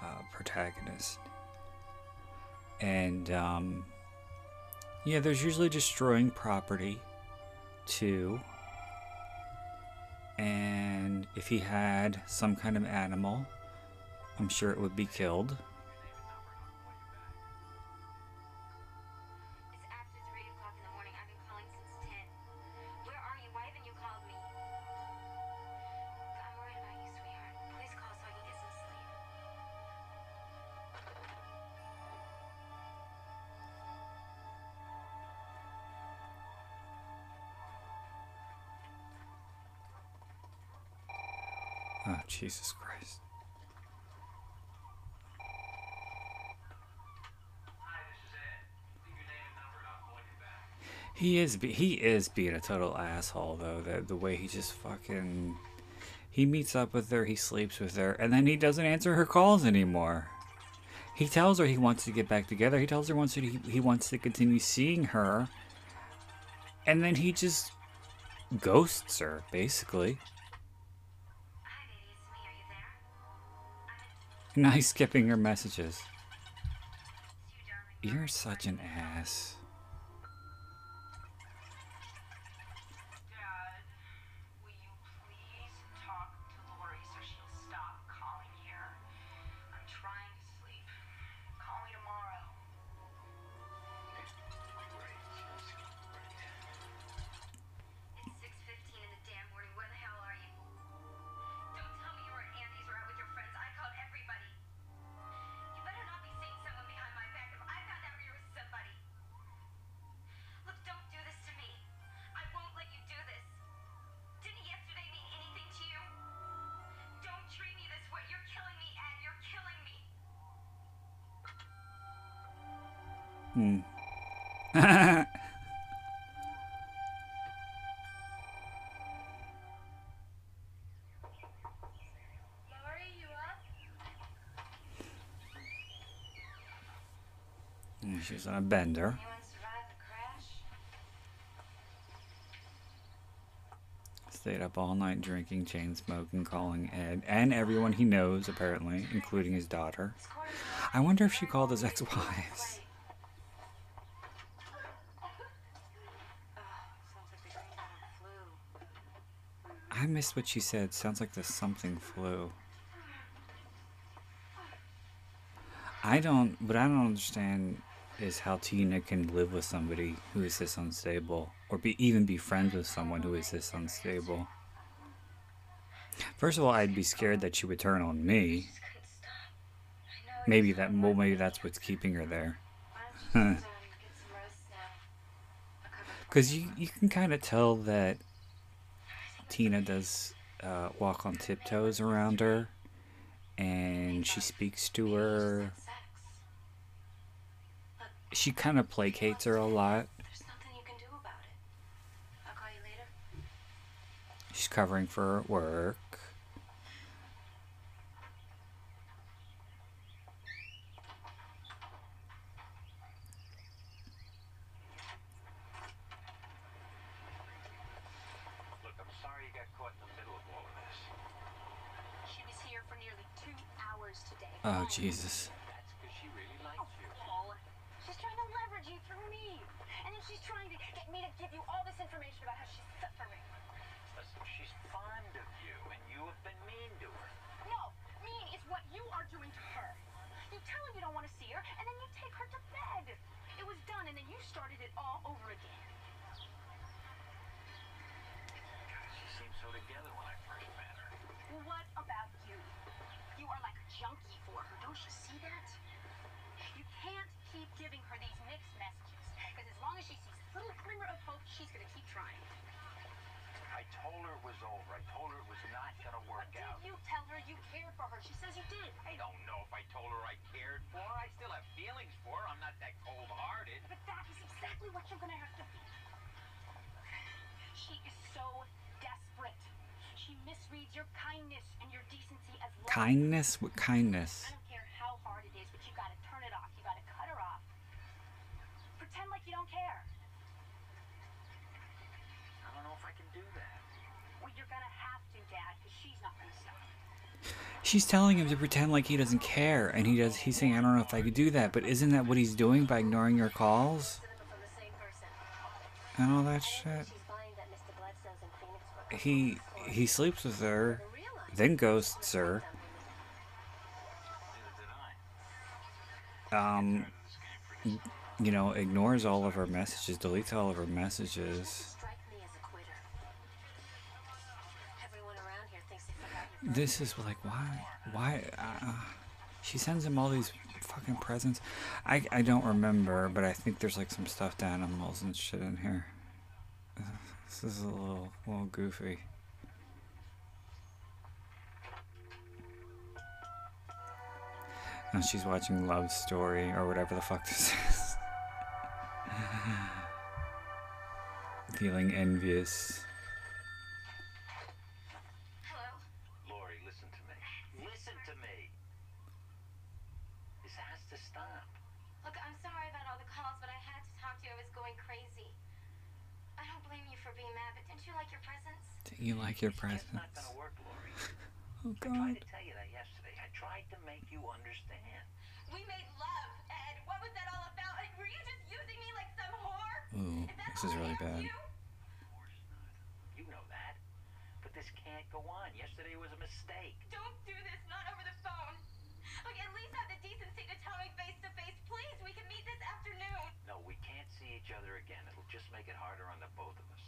uh, protagonist. And um, yeah, there's usually destroying property too. And if he had some kind of animal, I'm sure it would be killed. Jesus Christ. He is he is being a total asshole though. The the way he just fucking he meets up with her, he sleeps with her, and then he doesn't answer her calls anymore. He tells her he wants to get back together. He tells her wants to, he, he wants to continue seeing her, and then he just ghosts her basically. He's skipping her messages. You're such an ass. She's on a bender. Stayed up all night drinking, chain smoking, calling Ed and everyone he knows, apparently, including his daughter. I wonder if she called his ex wives. I missed what she said. Sounds like the something flu. I don't, but I don't understand is how Tina can live with somebody who is this unstable, or be even be friends with someone who is this unstable. First of all, I'd be scared that she would turn on me. Maybe that, well, maybe that's what's keeping her there. Because you, you can kind of tell that Tina does uh, walk on tiptoes around her, and she speaks to her.
Sex.
She kind of placates her a lot.
There's nothing you can do about it. I'll call you later.
She's covering for her at work.
Look, I'm sorry you got caught in the middle of all of this.
She was here for nearly two hours today.
Oh, Jesus.
That's because she really likes you.
Paul, she's trying to leverage you through me. And then she's trying to get me to give you all this information about how she's suffering.
Listen, she's fond of you, and you have been mean to her.
No, mean is what you are doing to her. You tell her you don't want to see her, and then you take her to bed. It was done, and then you started it all over again.
God, she seemed so together when I first met her.
Well, What about you? You are like a junkie for her. Don't you see that? You can't keep giving her these mixed messages. Because as long as she sees a little glimmer of hope, she's going to keep trying.
I told her it was over. I told her it was not going to work
Did
out.
you tell her you cared for her? She says you did.
I don't know if I told her I cared for her. I still have feelings for her. I'm not that cold-hearted.
But that is exactly what you're going to have to be. She is so desperate. She misreads your kindness and your decency as love.
Kindness? What kindness?
I don't care how hard it is, but you gotta turn it off. You gotta cut her off. Pretend like you don't care.
I don't know if I can do that.
Well, you're gonna have to, Dad, because she's
telling him to pretend like he doesn't care, and he does. He's saying, "I don't know if I could do that," but isn't that what he's doing by ignoring your calls and all that shit? He he sleeps with her, then ghosts her. Um, you know, ignores all of her messages, deletes all of her messages. This is like why why uh, she sends him all these fucking presents. I I don't remember, but I think there's like some stuffed animals and shit in here. This is a little little goofy. And she's watching Love Story or whatever the fuck this is. Feeling envious.
Hello?
Lori, listen to me. Listen to me. This has to stop.
Look, I'm sorry about all the calls, but I had to talk to you. I was going crazy. I don't blame you for being mad, but didn't you like your presents?
Do you like your
It's not work, Lori.
Oh
I tried
God.
to tell you that yesterday. I tried to make you understand.
We made love, Ed. What was that all about? Were you just using me like some whore?
Ooh, this is really bad.
you?
Of course not. You know that. But this can't go on. Yesterday was a mistake.
Don't do this, not over the phone. Like, at least have the decency to tell me face to face. Please, we can meet this afternoon.
No, we can't see each other again. It'll just make it harder on the both of us.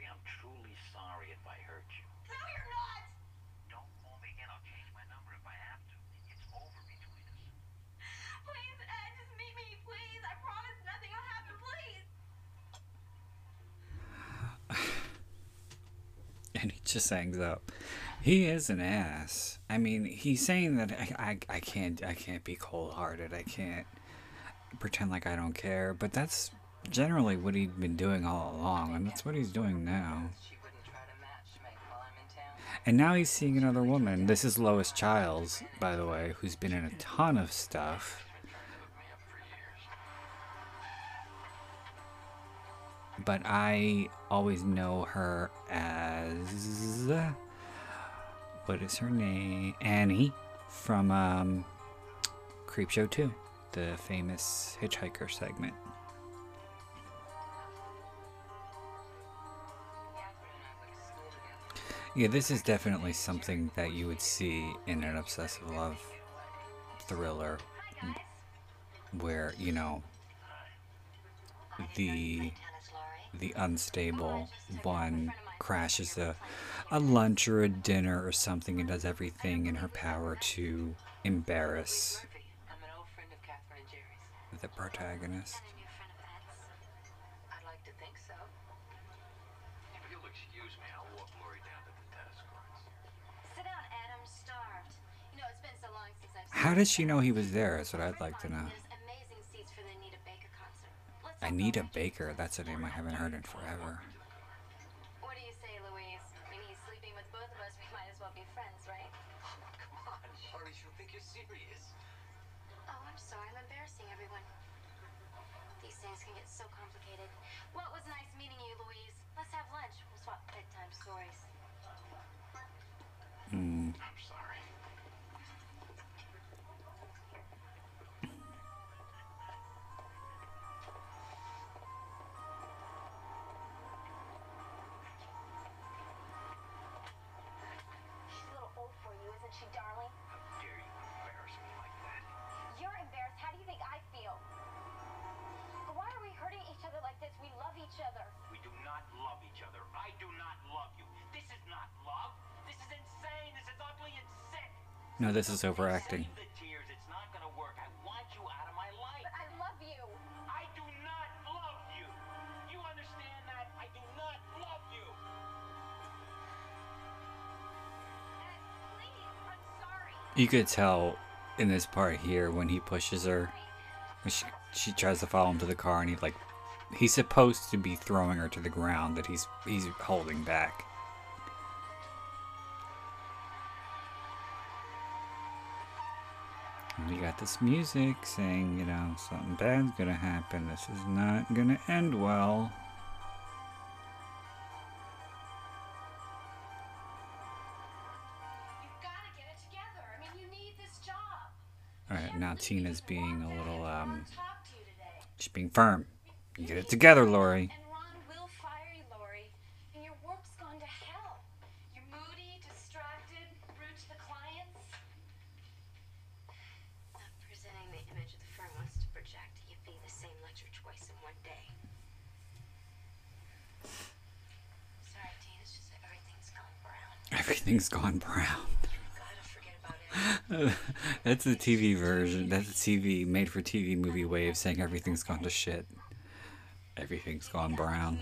Lori, I'm truly sorry if I hurt you.
No, you're not.
Don't call me again. I'll change my number if I have to. It's over between us.
Please, Ed, just meet me, please. I promise nothing will happen, please.
and he just hangs up. He is an ass. I mean, he's saying that I, I, I can't I can't be cold hearted. I can't pretend like I don't care. But that's generally what he'd been doing all along, and that's what he's doing now. And now he's seeing another woman. This is Lois Chiles, by the way, who's been in a ton of stuff. But I always know her as what is her name? Annie from um, Creepshow 2, the famous hitchhiker segment. Yeah, this is definitely something that you would see in an obsessive love thriller where, you know, the the unstable one crashes a a lunch or a dinner or something and does everything in her power to embarrass
the I'm an old friend of Catherine and Jerry's.
the protagonist.
And a new friend of Ed's.
I'd like to think so.
If you'll excuse me, I'll walk Lori down to the tennis courts.
Sit down, Ed. I'm starved. You know, it's been so long since I've
How did she know he was there? Is what I'd like to know.
There's amazing seats for the Anita Baker concert. Let's Anita
Baker. That's a name I haven't heard in forever.
Ed, this
is
overacting.
You
could tell in this part here when he pushes her, when she she tries to follow him to the car, and he like he's supposed to be throwing her to the ground, that he's he's holding back. This music saying, you know, something bad's gonna happen. This is not gonna end well.
You've got to get it together. I mean, you need this job.
All right, now Tina's being a little um,
Talk to you today.
she's being firm. You get it together, Lori.
And Ron will fire you, Lori. And your work's gone to hell. You're moody, distracted, rude to the clients.
Not presenting the image the firm wants to project. You be the same lecture twice in one day. Sorry, Teen. It's just that everything's gone brown.
Everything's gone brown. That's the TV version. That's the TV made for TV movie of saying everything's gone to shit. Everything's gone brown.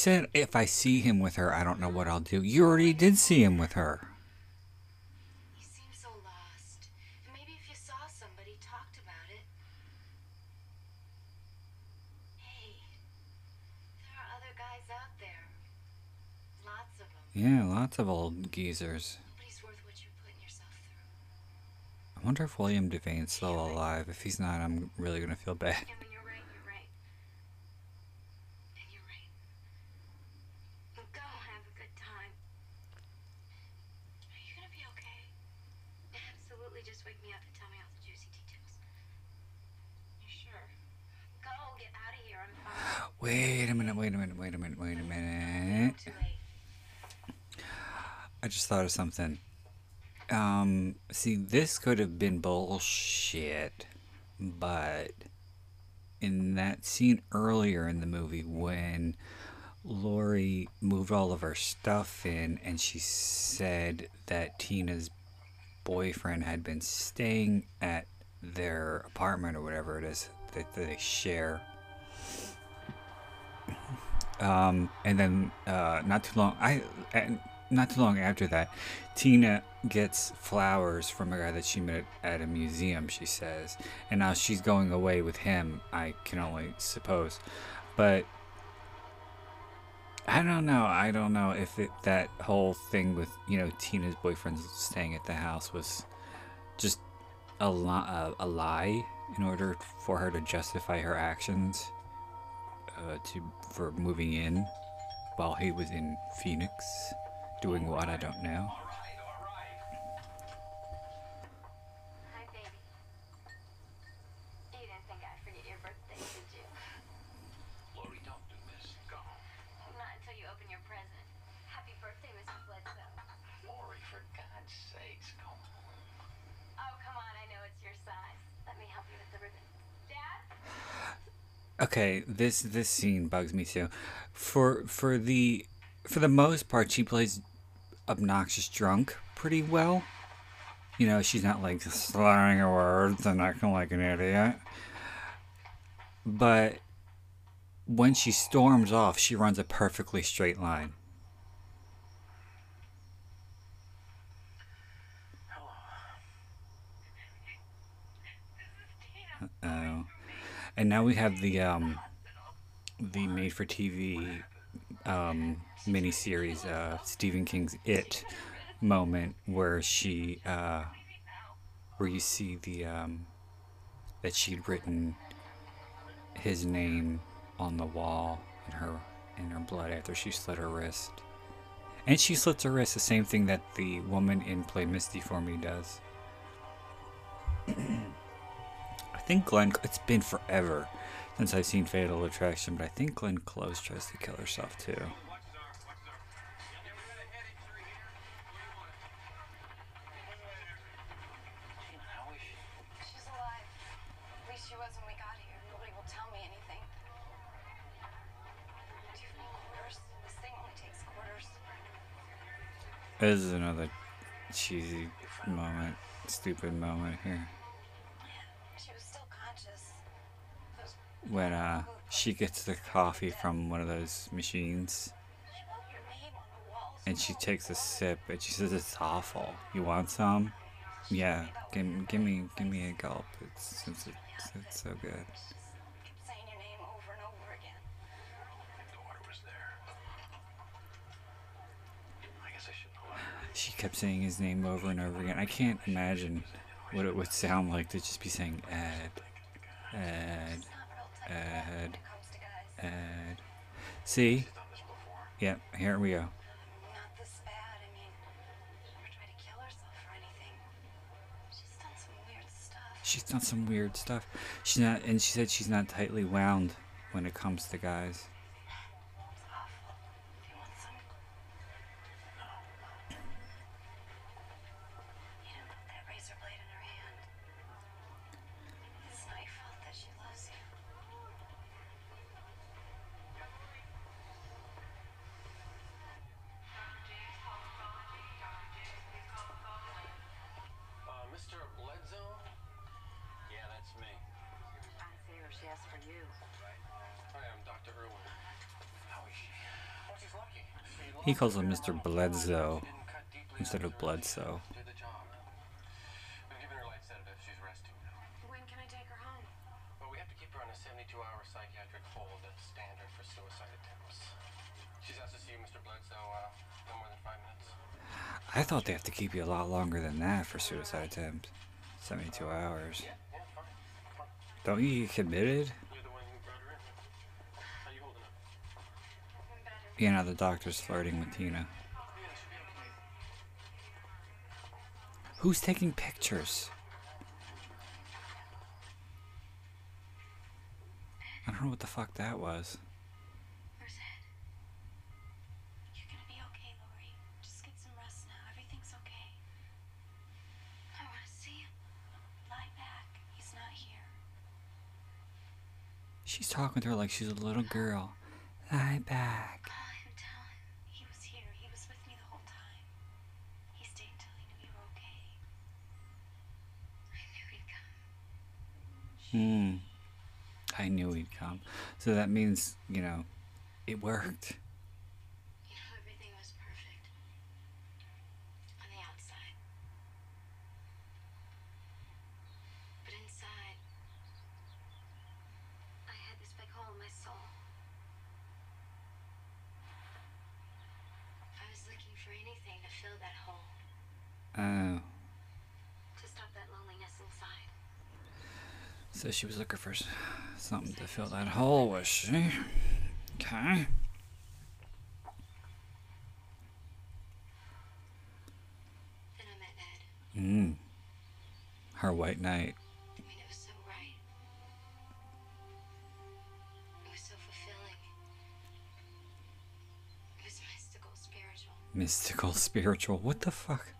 said, if I see him with her, I don't know what I'll do. You already did see him with her.
So lost. Maybe if you saw somebody, talked about it. Hey, there are other guys out there. Lots of them.
Yeah, lots of old geezers.
Nobody's worth what you yourself through.
I wonder if William Devane's still alive. If he's not, I'm really going to feel bad. Thought of something. Um, see, this could have been bullshit, but in that scene earlier in the movie when Lori moved all of her stuff in and she said that Tina's boyfriend had been staying at their apartment or whatever it is that they share. Um, and then uh, not too long, I and not too long after that, Tina gets flowers from a guy that she met at a museum. She says, and now she's going away with him. I can only suppose, but I don't know. I don't know if it, that whole thing with you know Tina's boyfriend staying at the house was just a, li- a, lie in order for her to justify her actions uh, to for moving in while he was in Phoenix doing what I don't know.
Hi, baby. You didn't think I'd forget your birthday, did you?
Lori, don't do this. Go.
Not until you open your present. Happy birthday, Mr. Bledsoe.
Lori, for God's sakes, go.
Oh, come on. I know it's your size. Let me help you with the ribbon. Dad?
Okay, this this scene bugs me too. For for the for the most part, she plays obnoxious drunk pretty well. You know, she's not like slurring her words and acting like an idiot. But when she storms off, she runs a perfectly straight line. Oh. And now we have the um the made for TV um miniseries uh Stephen King's It moment where she uh where you see the um that she'd written his name on the wall in her in her blood after she slit her wrist. And she slits her wrist, the same thing that the woman in Play Misty for Me does. I think Glenn. It's been forever since I've seen Fatal Attraction, but I think Glenn Close tries to kill herself too.
This
is another cheesy moment, stupid moment here.
She was still conscious.
When uh she gets the coffee from one of those machines
She wrote your name on the walls.
and she takes a sip and she says it's awful. You want some? Yeah, give, give me give me a gulp. It's it's, it's, it's so good.
kept saying your name over and over again.
Your daughter was there. I guess I shouldn't have lied.
She kept saying his name over and over again. I can't imagine what it would sound like to just be saying Ed, Ed,
Not real tough
Ed,
when it comes to guys.
Ed. See? Yep, here we go.
Not this bad. I mean, never tried to kill herself or anything. She's done some weird stuff.
She's done some weird stuff. She's not, and she said she's not tightly wound when it comes to guys.
She's asked to see you, Mr. Bledsoe, uh,
I thought they have to keep you a lot longer than that for suicide attempt. 72 hours. Don't you get committed? You know, the doctor's flirting with Tina. Who's taking pictures? I don't know what the fuck that was. She's talking to her like she's a little girl. Lie back.
Call him, tell him. He was here. He was with me the whole time. He stayed until he knew you were okay. I knew he'd come.
Hmm. I knew he'd come. So that means, you know, it worked.
You know, everything was perfect. On the outside. But inside, I had this big hole in my soul. I was looking for anything to fill that hole,
Oh.
to stop that loneliness inside.
So she was looking for something to fill that hole, was she? Okay.
Then I met Ed.
Mm. Her white knight.
I mean, it was so right. It was so fulfilling. It was mystical, spiritual.
Mystical, spiritual. What the fuck?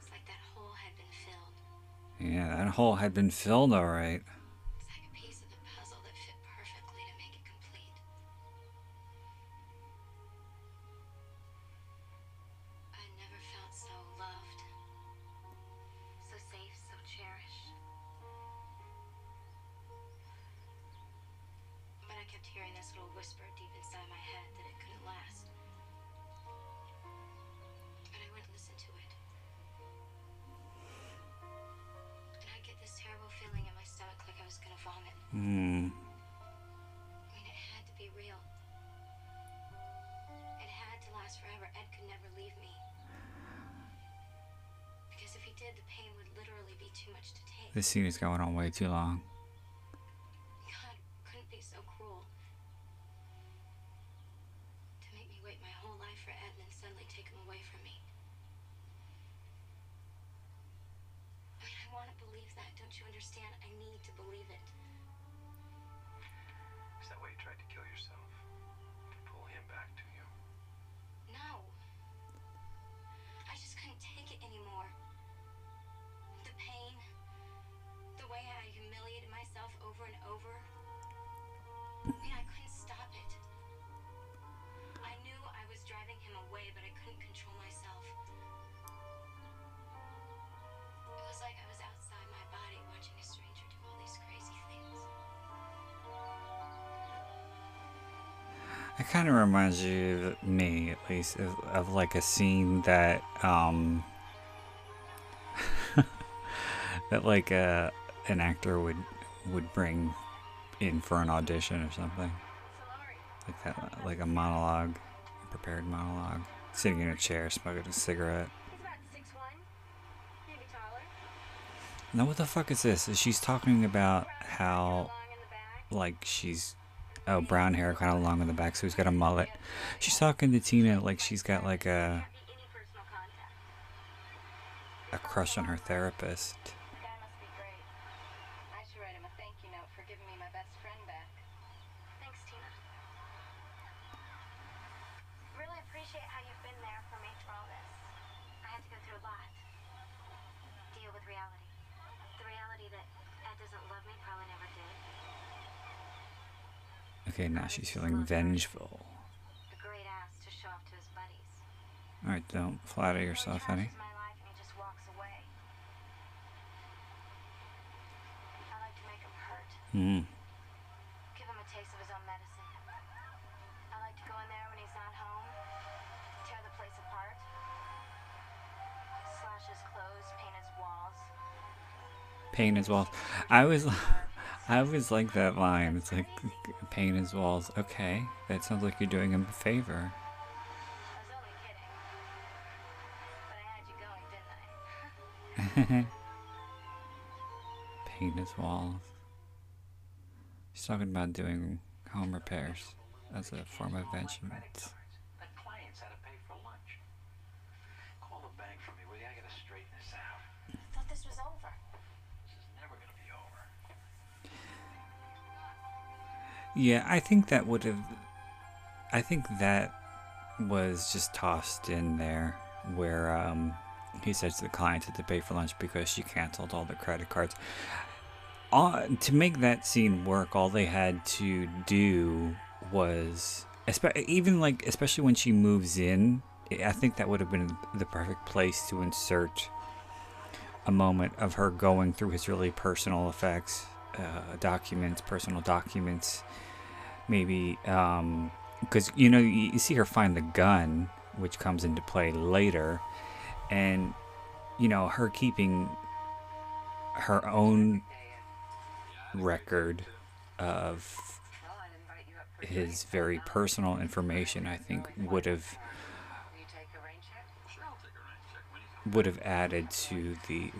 It's like that hole had been filled.
Yeah, that hole had been filled alright.
It's This
is going on way too long. Kind of reminds you, of me at least, of, of like a scene that, um, that like uh, an actor would would bring in for an audition or something. Like that, like a monologue, a prepared monologue, sitting in a chair, smoking a cigarette. Now, what the fuck is this? Is she's talking about how, like, she's, oh, brown hair, kind of long in the back, so he's got a mullet. She's talking to Tina like she's got like a, a crush on her therapist.
The guy must be great. I should write him a thank you note for giving me my best friend back.
Thanks, Tina. Really appreciate how you've been there for me through all this. I had to go through a lot. Deal with reality. The reality that Ed doesn't love me, probably never did.
Okay, now she's feeling vengeful.
A great ass to show off to his buddies.
Alright, don't flatter yourself, honey.
my life and he just walks away. I like to make him hurt.
Hmm.
Give him a taste of his own medicine. I like to go in there when he's not home, tear the place apart, slash his clothes, paint his walls.
Paint his walls. I was, I always like that line. It's like paint his walls. Okay, that sounds like you're doing him a favor. paint his walls. He's talking about doing home repairs as a form of vengeance. Yeah, I think that would have. I think that was just tossed in there where um, he says to the client had to pay for lunch because she canceled all the credit cards. To make that scene work, all they had to do was, even like, especially when she moves in, I think that would have been the perfect place to insert a moment of her going through his really personal effects, uh, documents, personal documents, maybe because you know you, you see her find the gun, which comes into play later, and you know her keeping her own record of his very personal information. I think would have would have added to the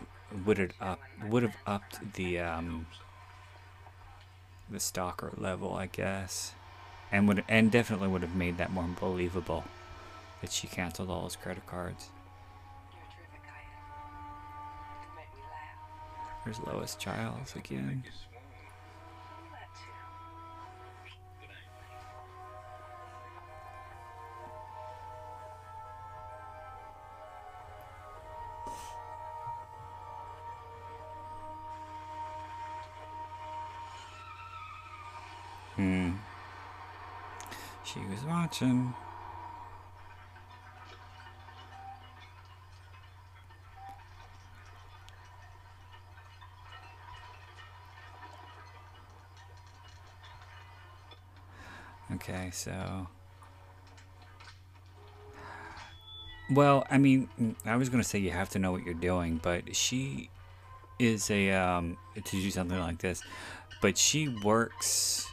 would have up would have upped the um the stalker level, I guess, and would and definitely would have made that more believable that she canceled all his credit cards.
You're a terrific guy, Ed. You make me laugh.
There's Lois Chiles again. Okay, so. Well, I mean, I was gonna say you have to know what you're doing, but she is a um to do something like this, but she works,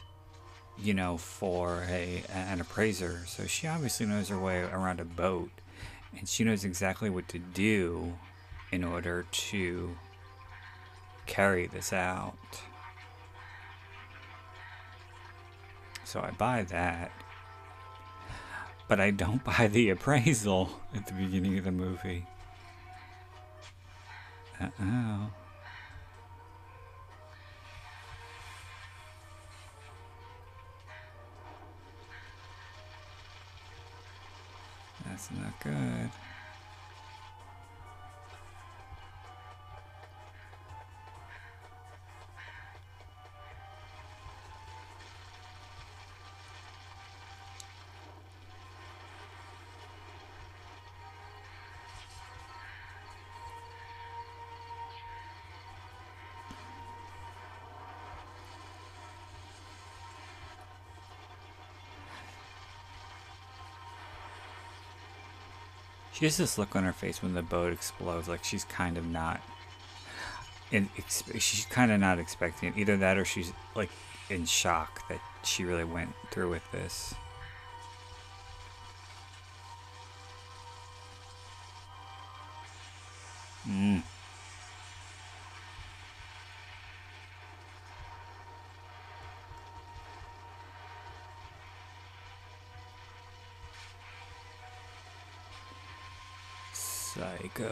you know, for a an appraiser, so she obviously knows her way around a boat, and she knows exactly what to do in order to carry this out. So I buy that. But I don't buy the appraisal at the beginning of the movie. Uh oh. That's not good. She has this look on her face when the boat explodes, like she's kind of not. She's kind of not expecting it. Either that or she's like in shock that she really went through with this.
I'll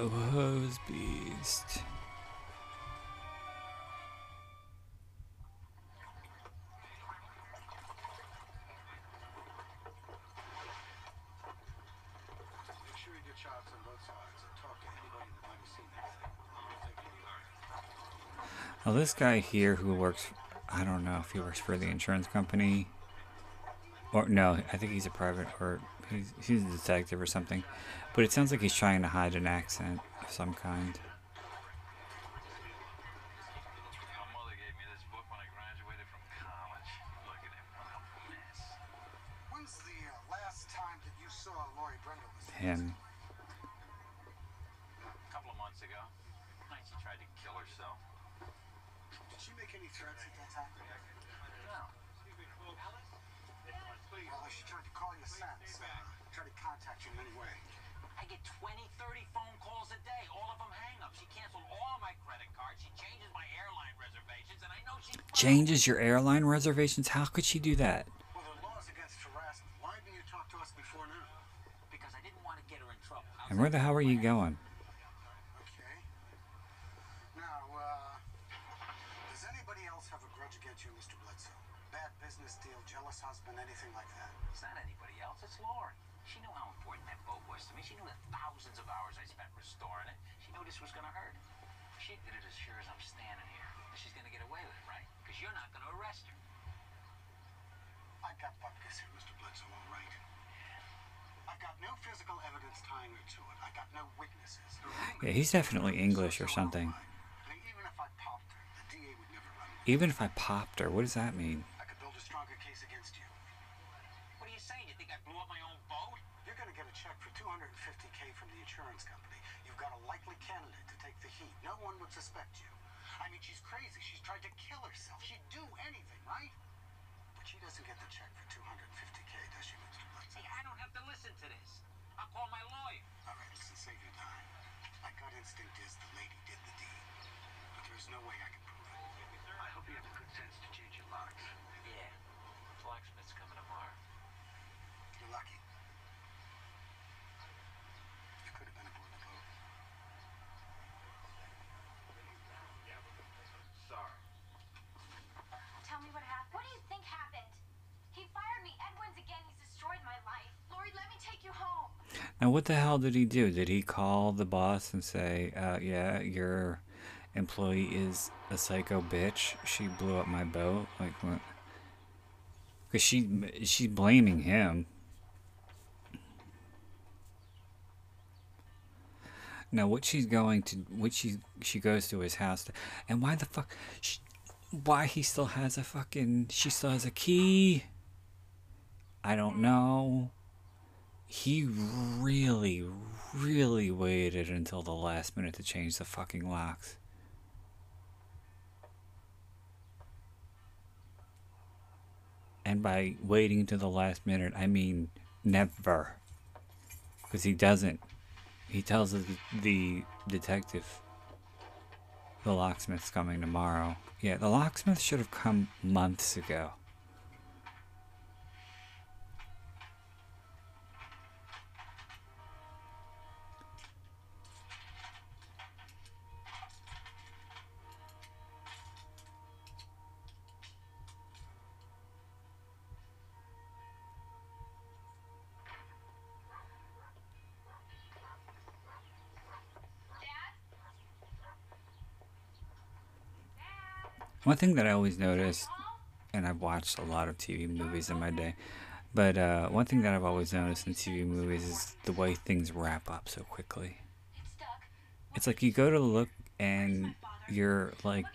take any
Now, this guy here who works, I don't know if he works for the insurance company. Or, no, I think he's a private, or he's, he's a detective or something. But it sounds like he's trying to hide an accent of some kind. Changes your airline reservations? How could she do that?
Well, there are laws against harassment. Why didn't you talk to us before now?
Because I didn't want to get her in trouble.
And where the hell are you going?
Okay. Now, uh, does anybody else have a grudge against you, Mr. Bledsoe? Bad business deal, jealous husband, anything like that?
It's not anybody else. It's Lori. She knew how important that boat was to me. She knew the thousands of hours I spent restoring it. She knew this was going to hurt. She did it as sure as I'm standing here. She's going to get away with it, right? Because you're not going to arrest her.
I got Bupkis here, Mr. Bledsoe, all right. I've got no physical evidence tying her to it. I got no witnesses. The
Yeah, he's definitely English or something.
Even if I popped her, the DA would never run.
Even if I popped her, what does that mean?
I could build a stronger case against you.
What are you saying? You think I blew up my own boat?
You're going to get a check for 250k from the insurance company. You've got a likely candidate to take the heat. No one would suspect you. I mean, she's crazy. She's tried to kill herself. She'd do anything, right? But she doesn't get the check for 250k, does she, Mr. Bledsoe?
Hey, I don't have to listen to this. I'll call my lawyer.
All right, listen, save your time. My gut instinct is the lady did the deed, but there's no way I can prove it. I hope you have the good sense to change your locks.
Yeah. Blacksmith's coming tomorrow.
You're lucky. You could have been aboard the boat.
Sorry.
Tell me what happened. What do you think happened? He fired me. Edwin's again. He's destroyed my life. Lori, let me take you home.
Now, what the hell did he do? Did he call the boss and say, uh, yeah, your employee is a psycho bitch? She blew up my boat? Like, what? Because she, she's blaming him. Now, what she's going to, what she, she goes to his house, to, and why the fuck, she, why he still has a fucking, she still has a key? I don't know he really, really waited until the last minute to change the fucking locks. And by waiting to the last minute, I mean never. Because he doesn't. He tells the, the detective the locksmith's coming tomorrow. Yeah, the locksmith should have come months ago. One thing that I always notice, and I've watched a lot of TV movies in my day, but uh, one thing that I've always noticed in TV movies is the way things wrap up so quickly. It's like you go to look and you're like,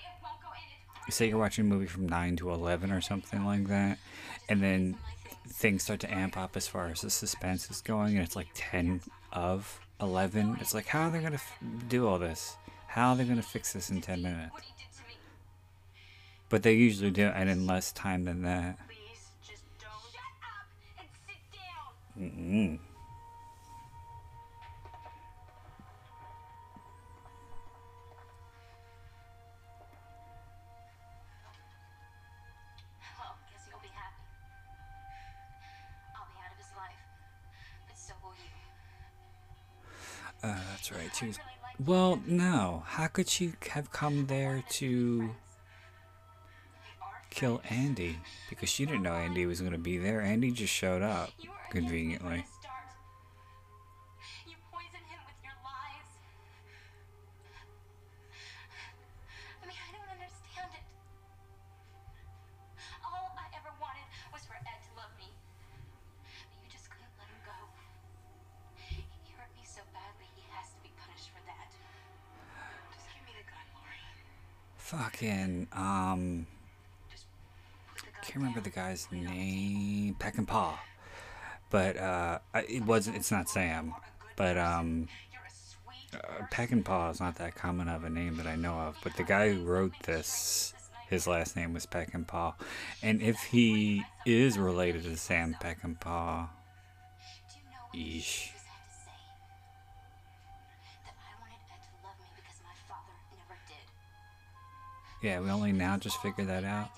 say you're watching a movie from 9 to 11 or something like that, and then things start to amp up as far as the suspense is going, and it's like 10 of 11. It's like, how are they going to f- do all this? How are they going to fix this in 10 minutes? But they usually do it in less time than that.
Please, just don't. Shut up and sit down.
Mm-mm.
Well, guess you'll be happy. I'll be out of his life, but so will you.
Uh, that's right. She was. Well, no. How could she have come there to kill Andy? Because she didn't know Andy was going to be there. Andy just showed up conveniently. Fucking, um. I can't remember the guy's name. Peckinpah. But, uh, it wasn't, it's not Sam. But, um. Uh, Peckinpah is not that common of a name that I know of, but the guy who wrote this, his last name was Peckinpah. And if he is related to Sam
Peck and never did.
Yeah, we only now just figured that out.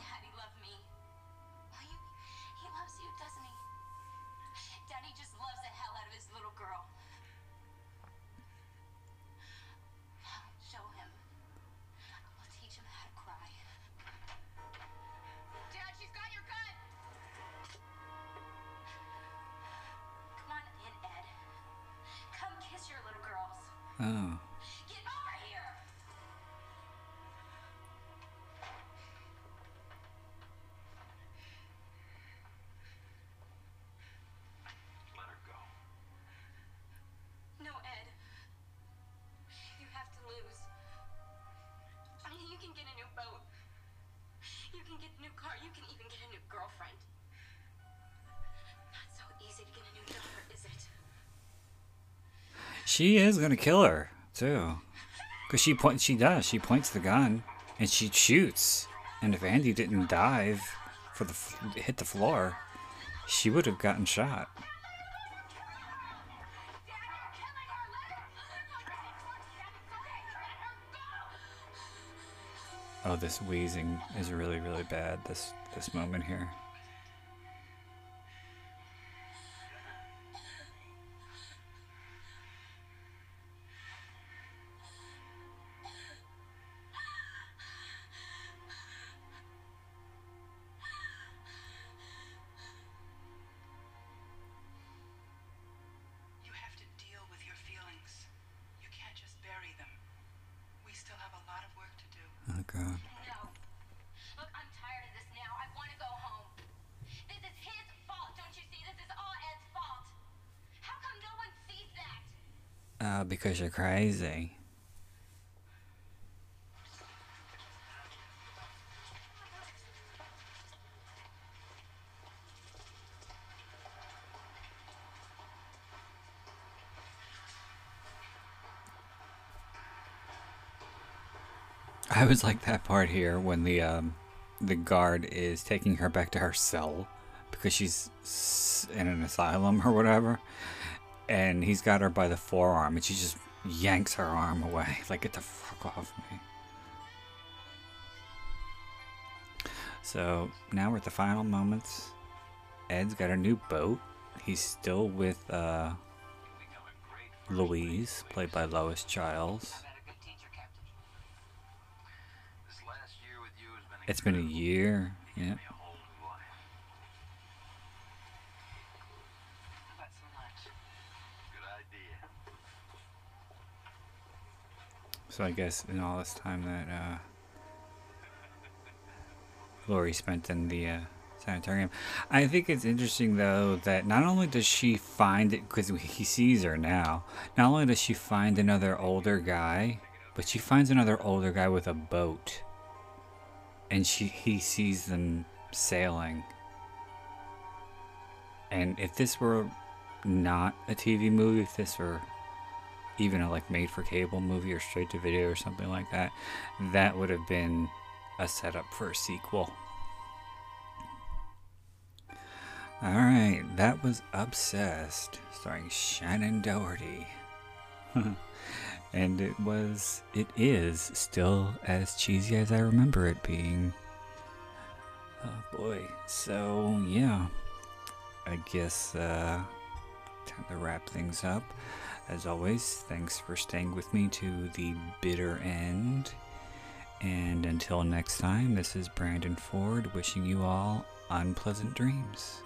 She is gonna kill her too, cause she point. She does. She points the gun and she shoots. And if Andy didn't dive for the hit the floor, she would have gotten shot. Oh, this wheezing is really, really bad. This this moment here. Because you're crazy. I was like that part here when the um, the guard is taking her back to her cell because she's in an asylum or whatever, and he's got her by the forearm, and she just yanks her arm away, like get the fuck off me. So now we're at the final moments. Ed's got a new boat. He's still with uh, Louise, played by Lois
Chiles.
It's been a year. Yeah. So I guess in all this time that uh, Lori spent in the uh, sanitarium, I think it's interesting though that not only does she find it because he sees her now, not only does she find another older guy, but she finds another older guy with a boat, and she he sees them sailing. And if this were not a TV movie, if this were even a like made for cable movie or straight to video or something like that, that would have been a setup for a sequel. Alright, that was Obsessed, starring Shannen Doherty. and it was, it is still as cheesy as I remember it being. Oh boy. So, yeah. I guess, uh, time to wrap things up. As always, thanks for staying with me to the bitter end. And until next time, this is Brandon Ford wishing you all unpleasant dreams.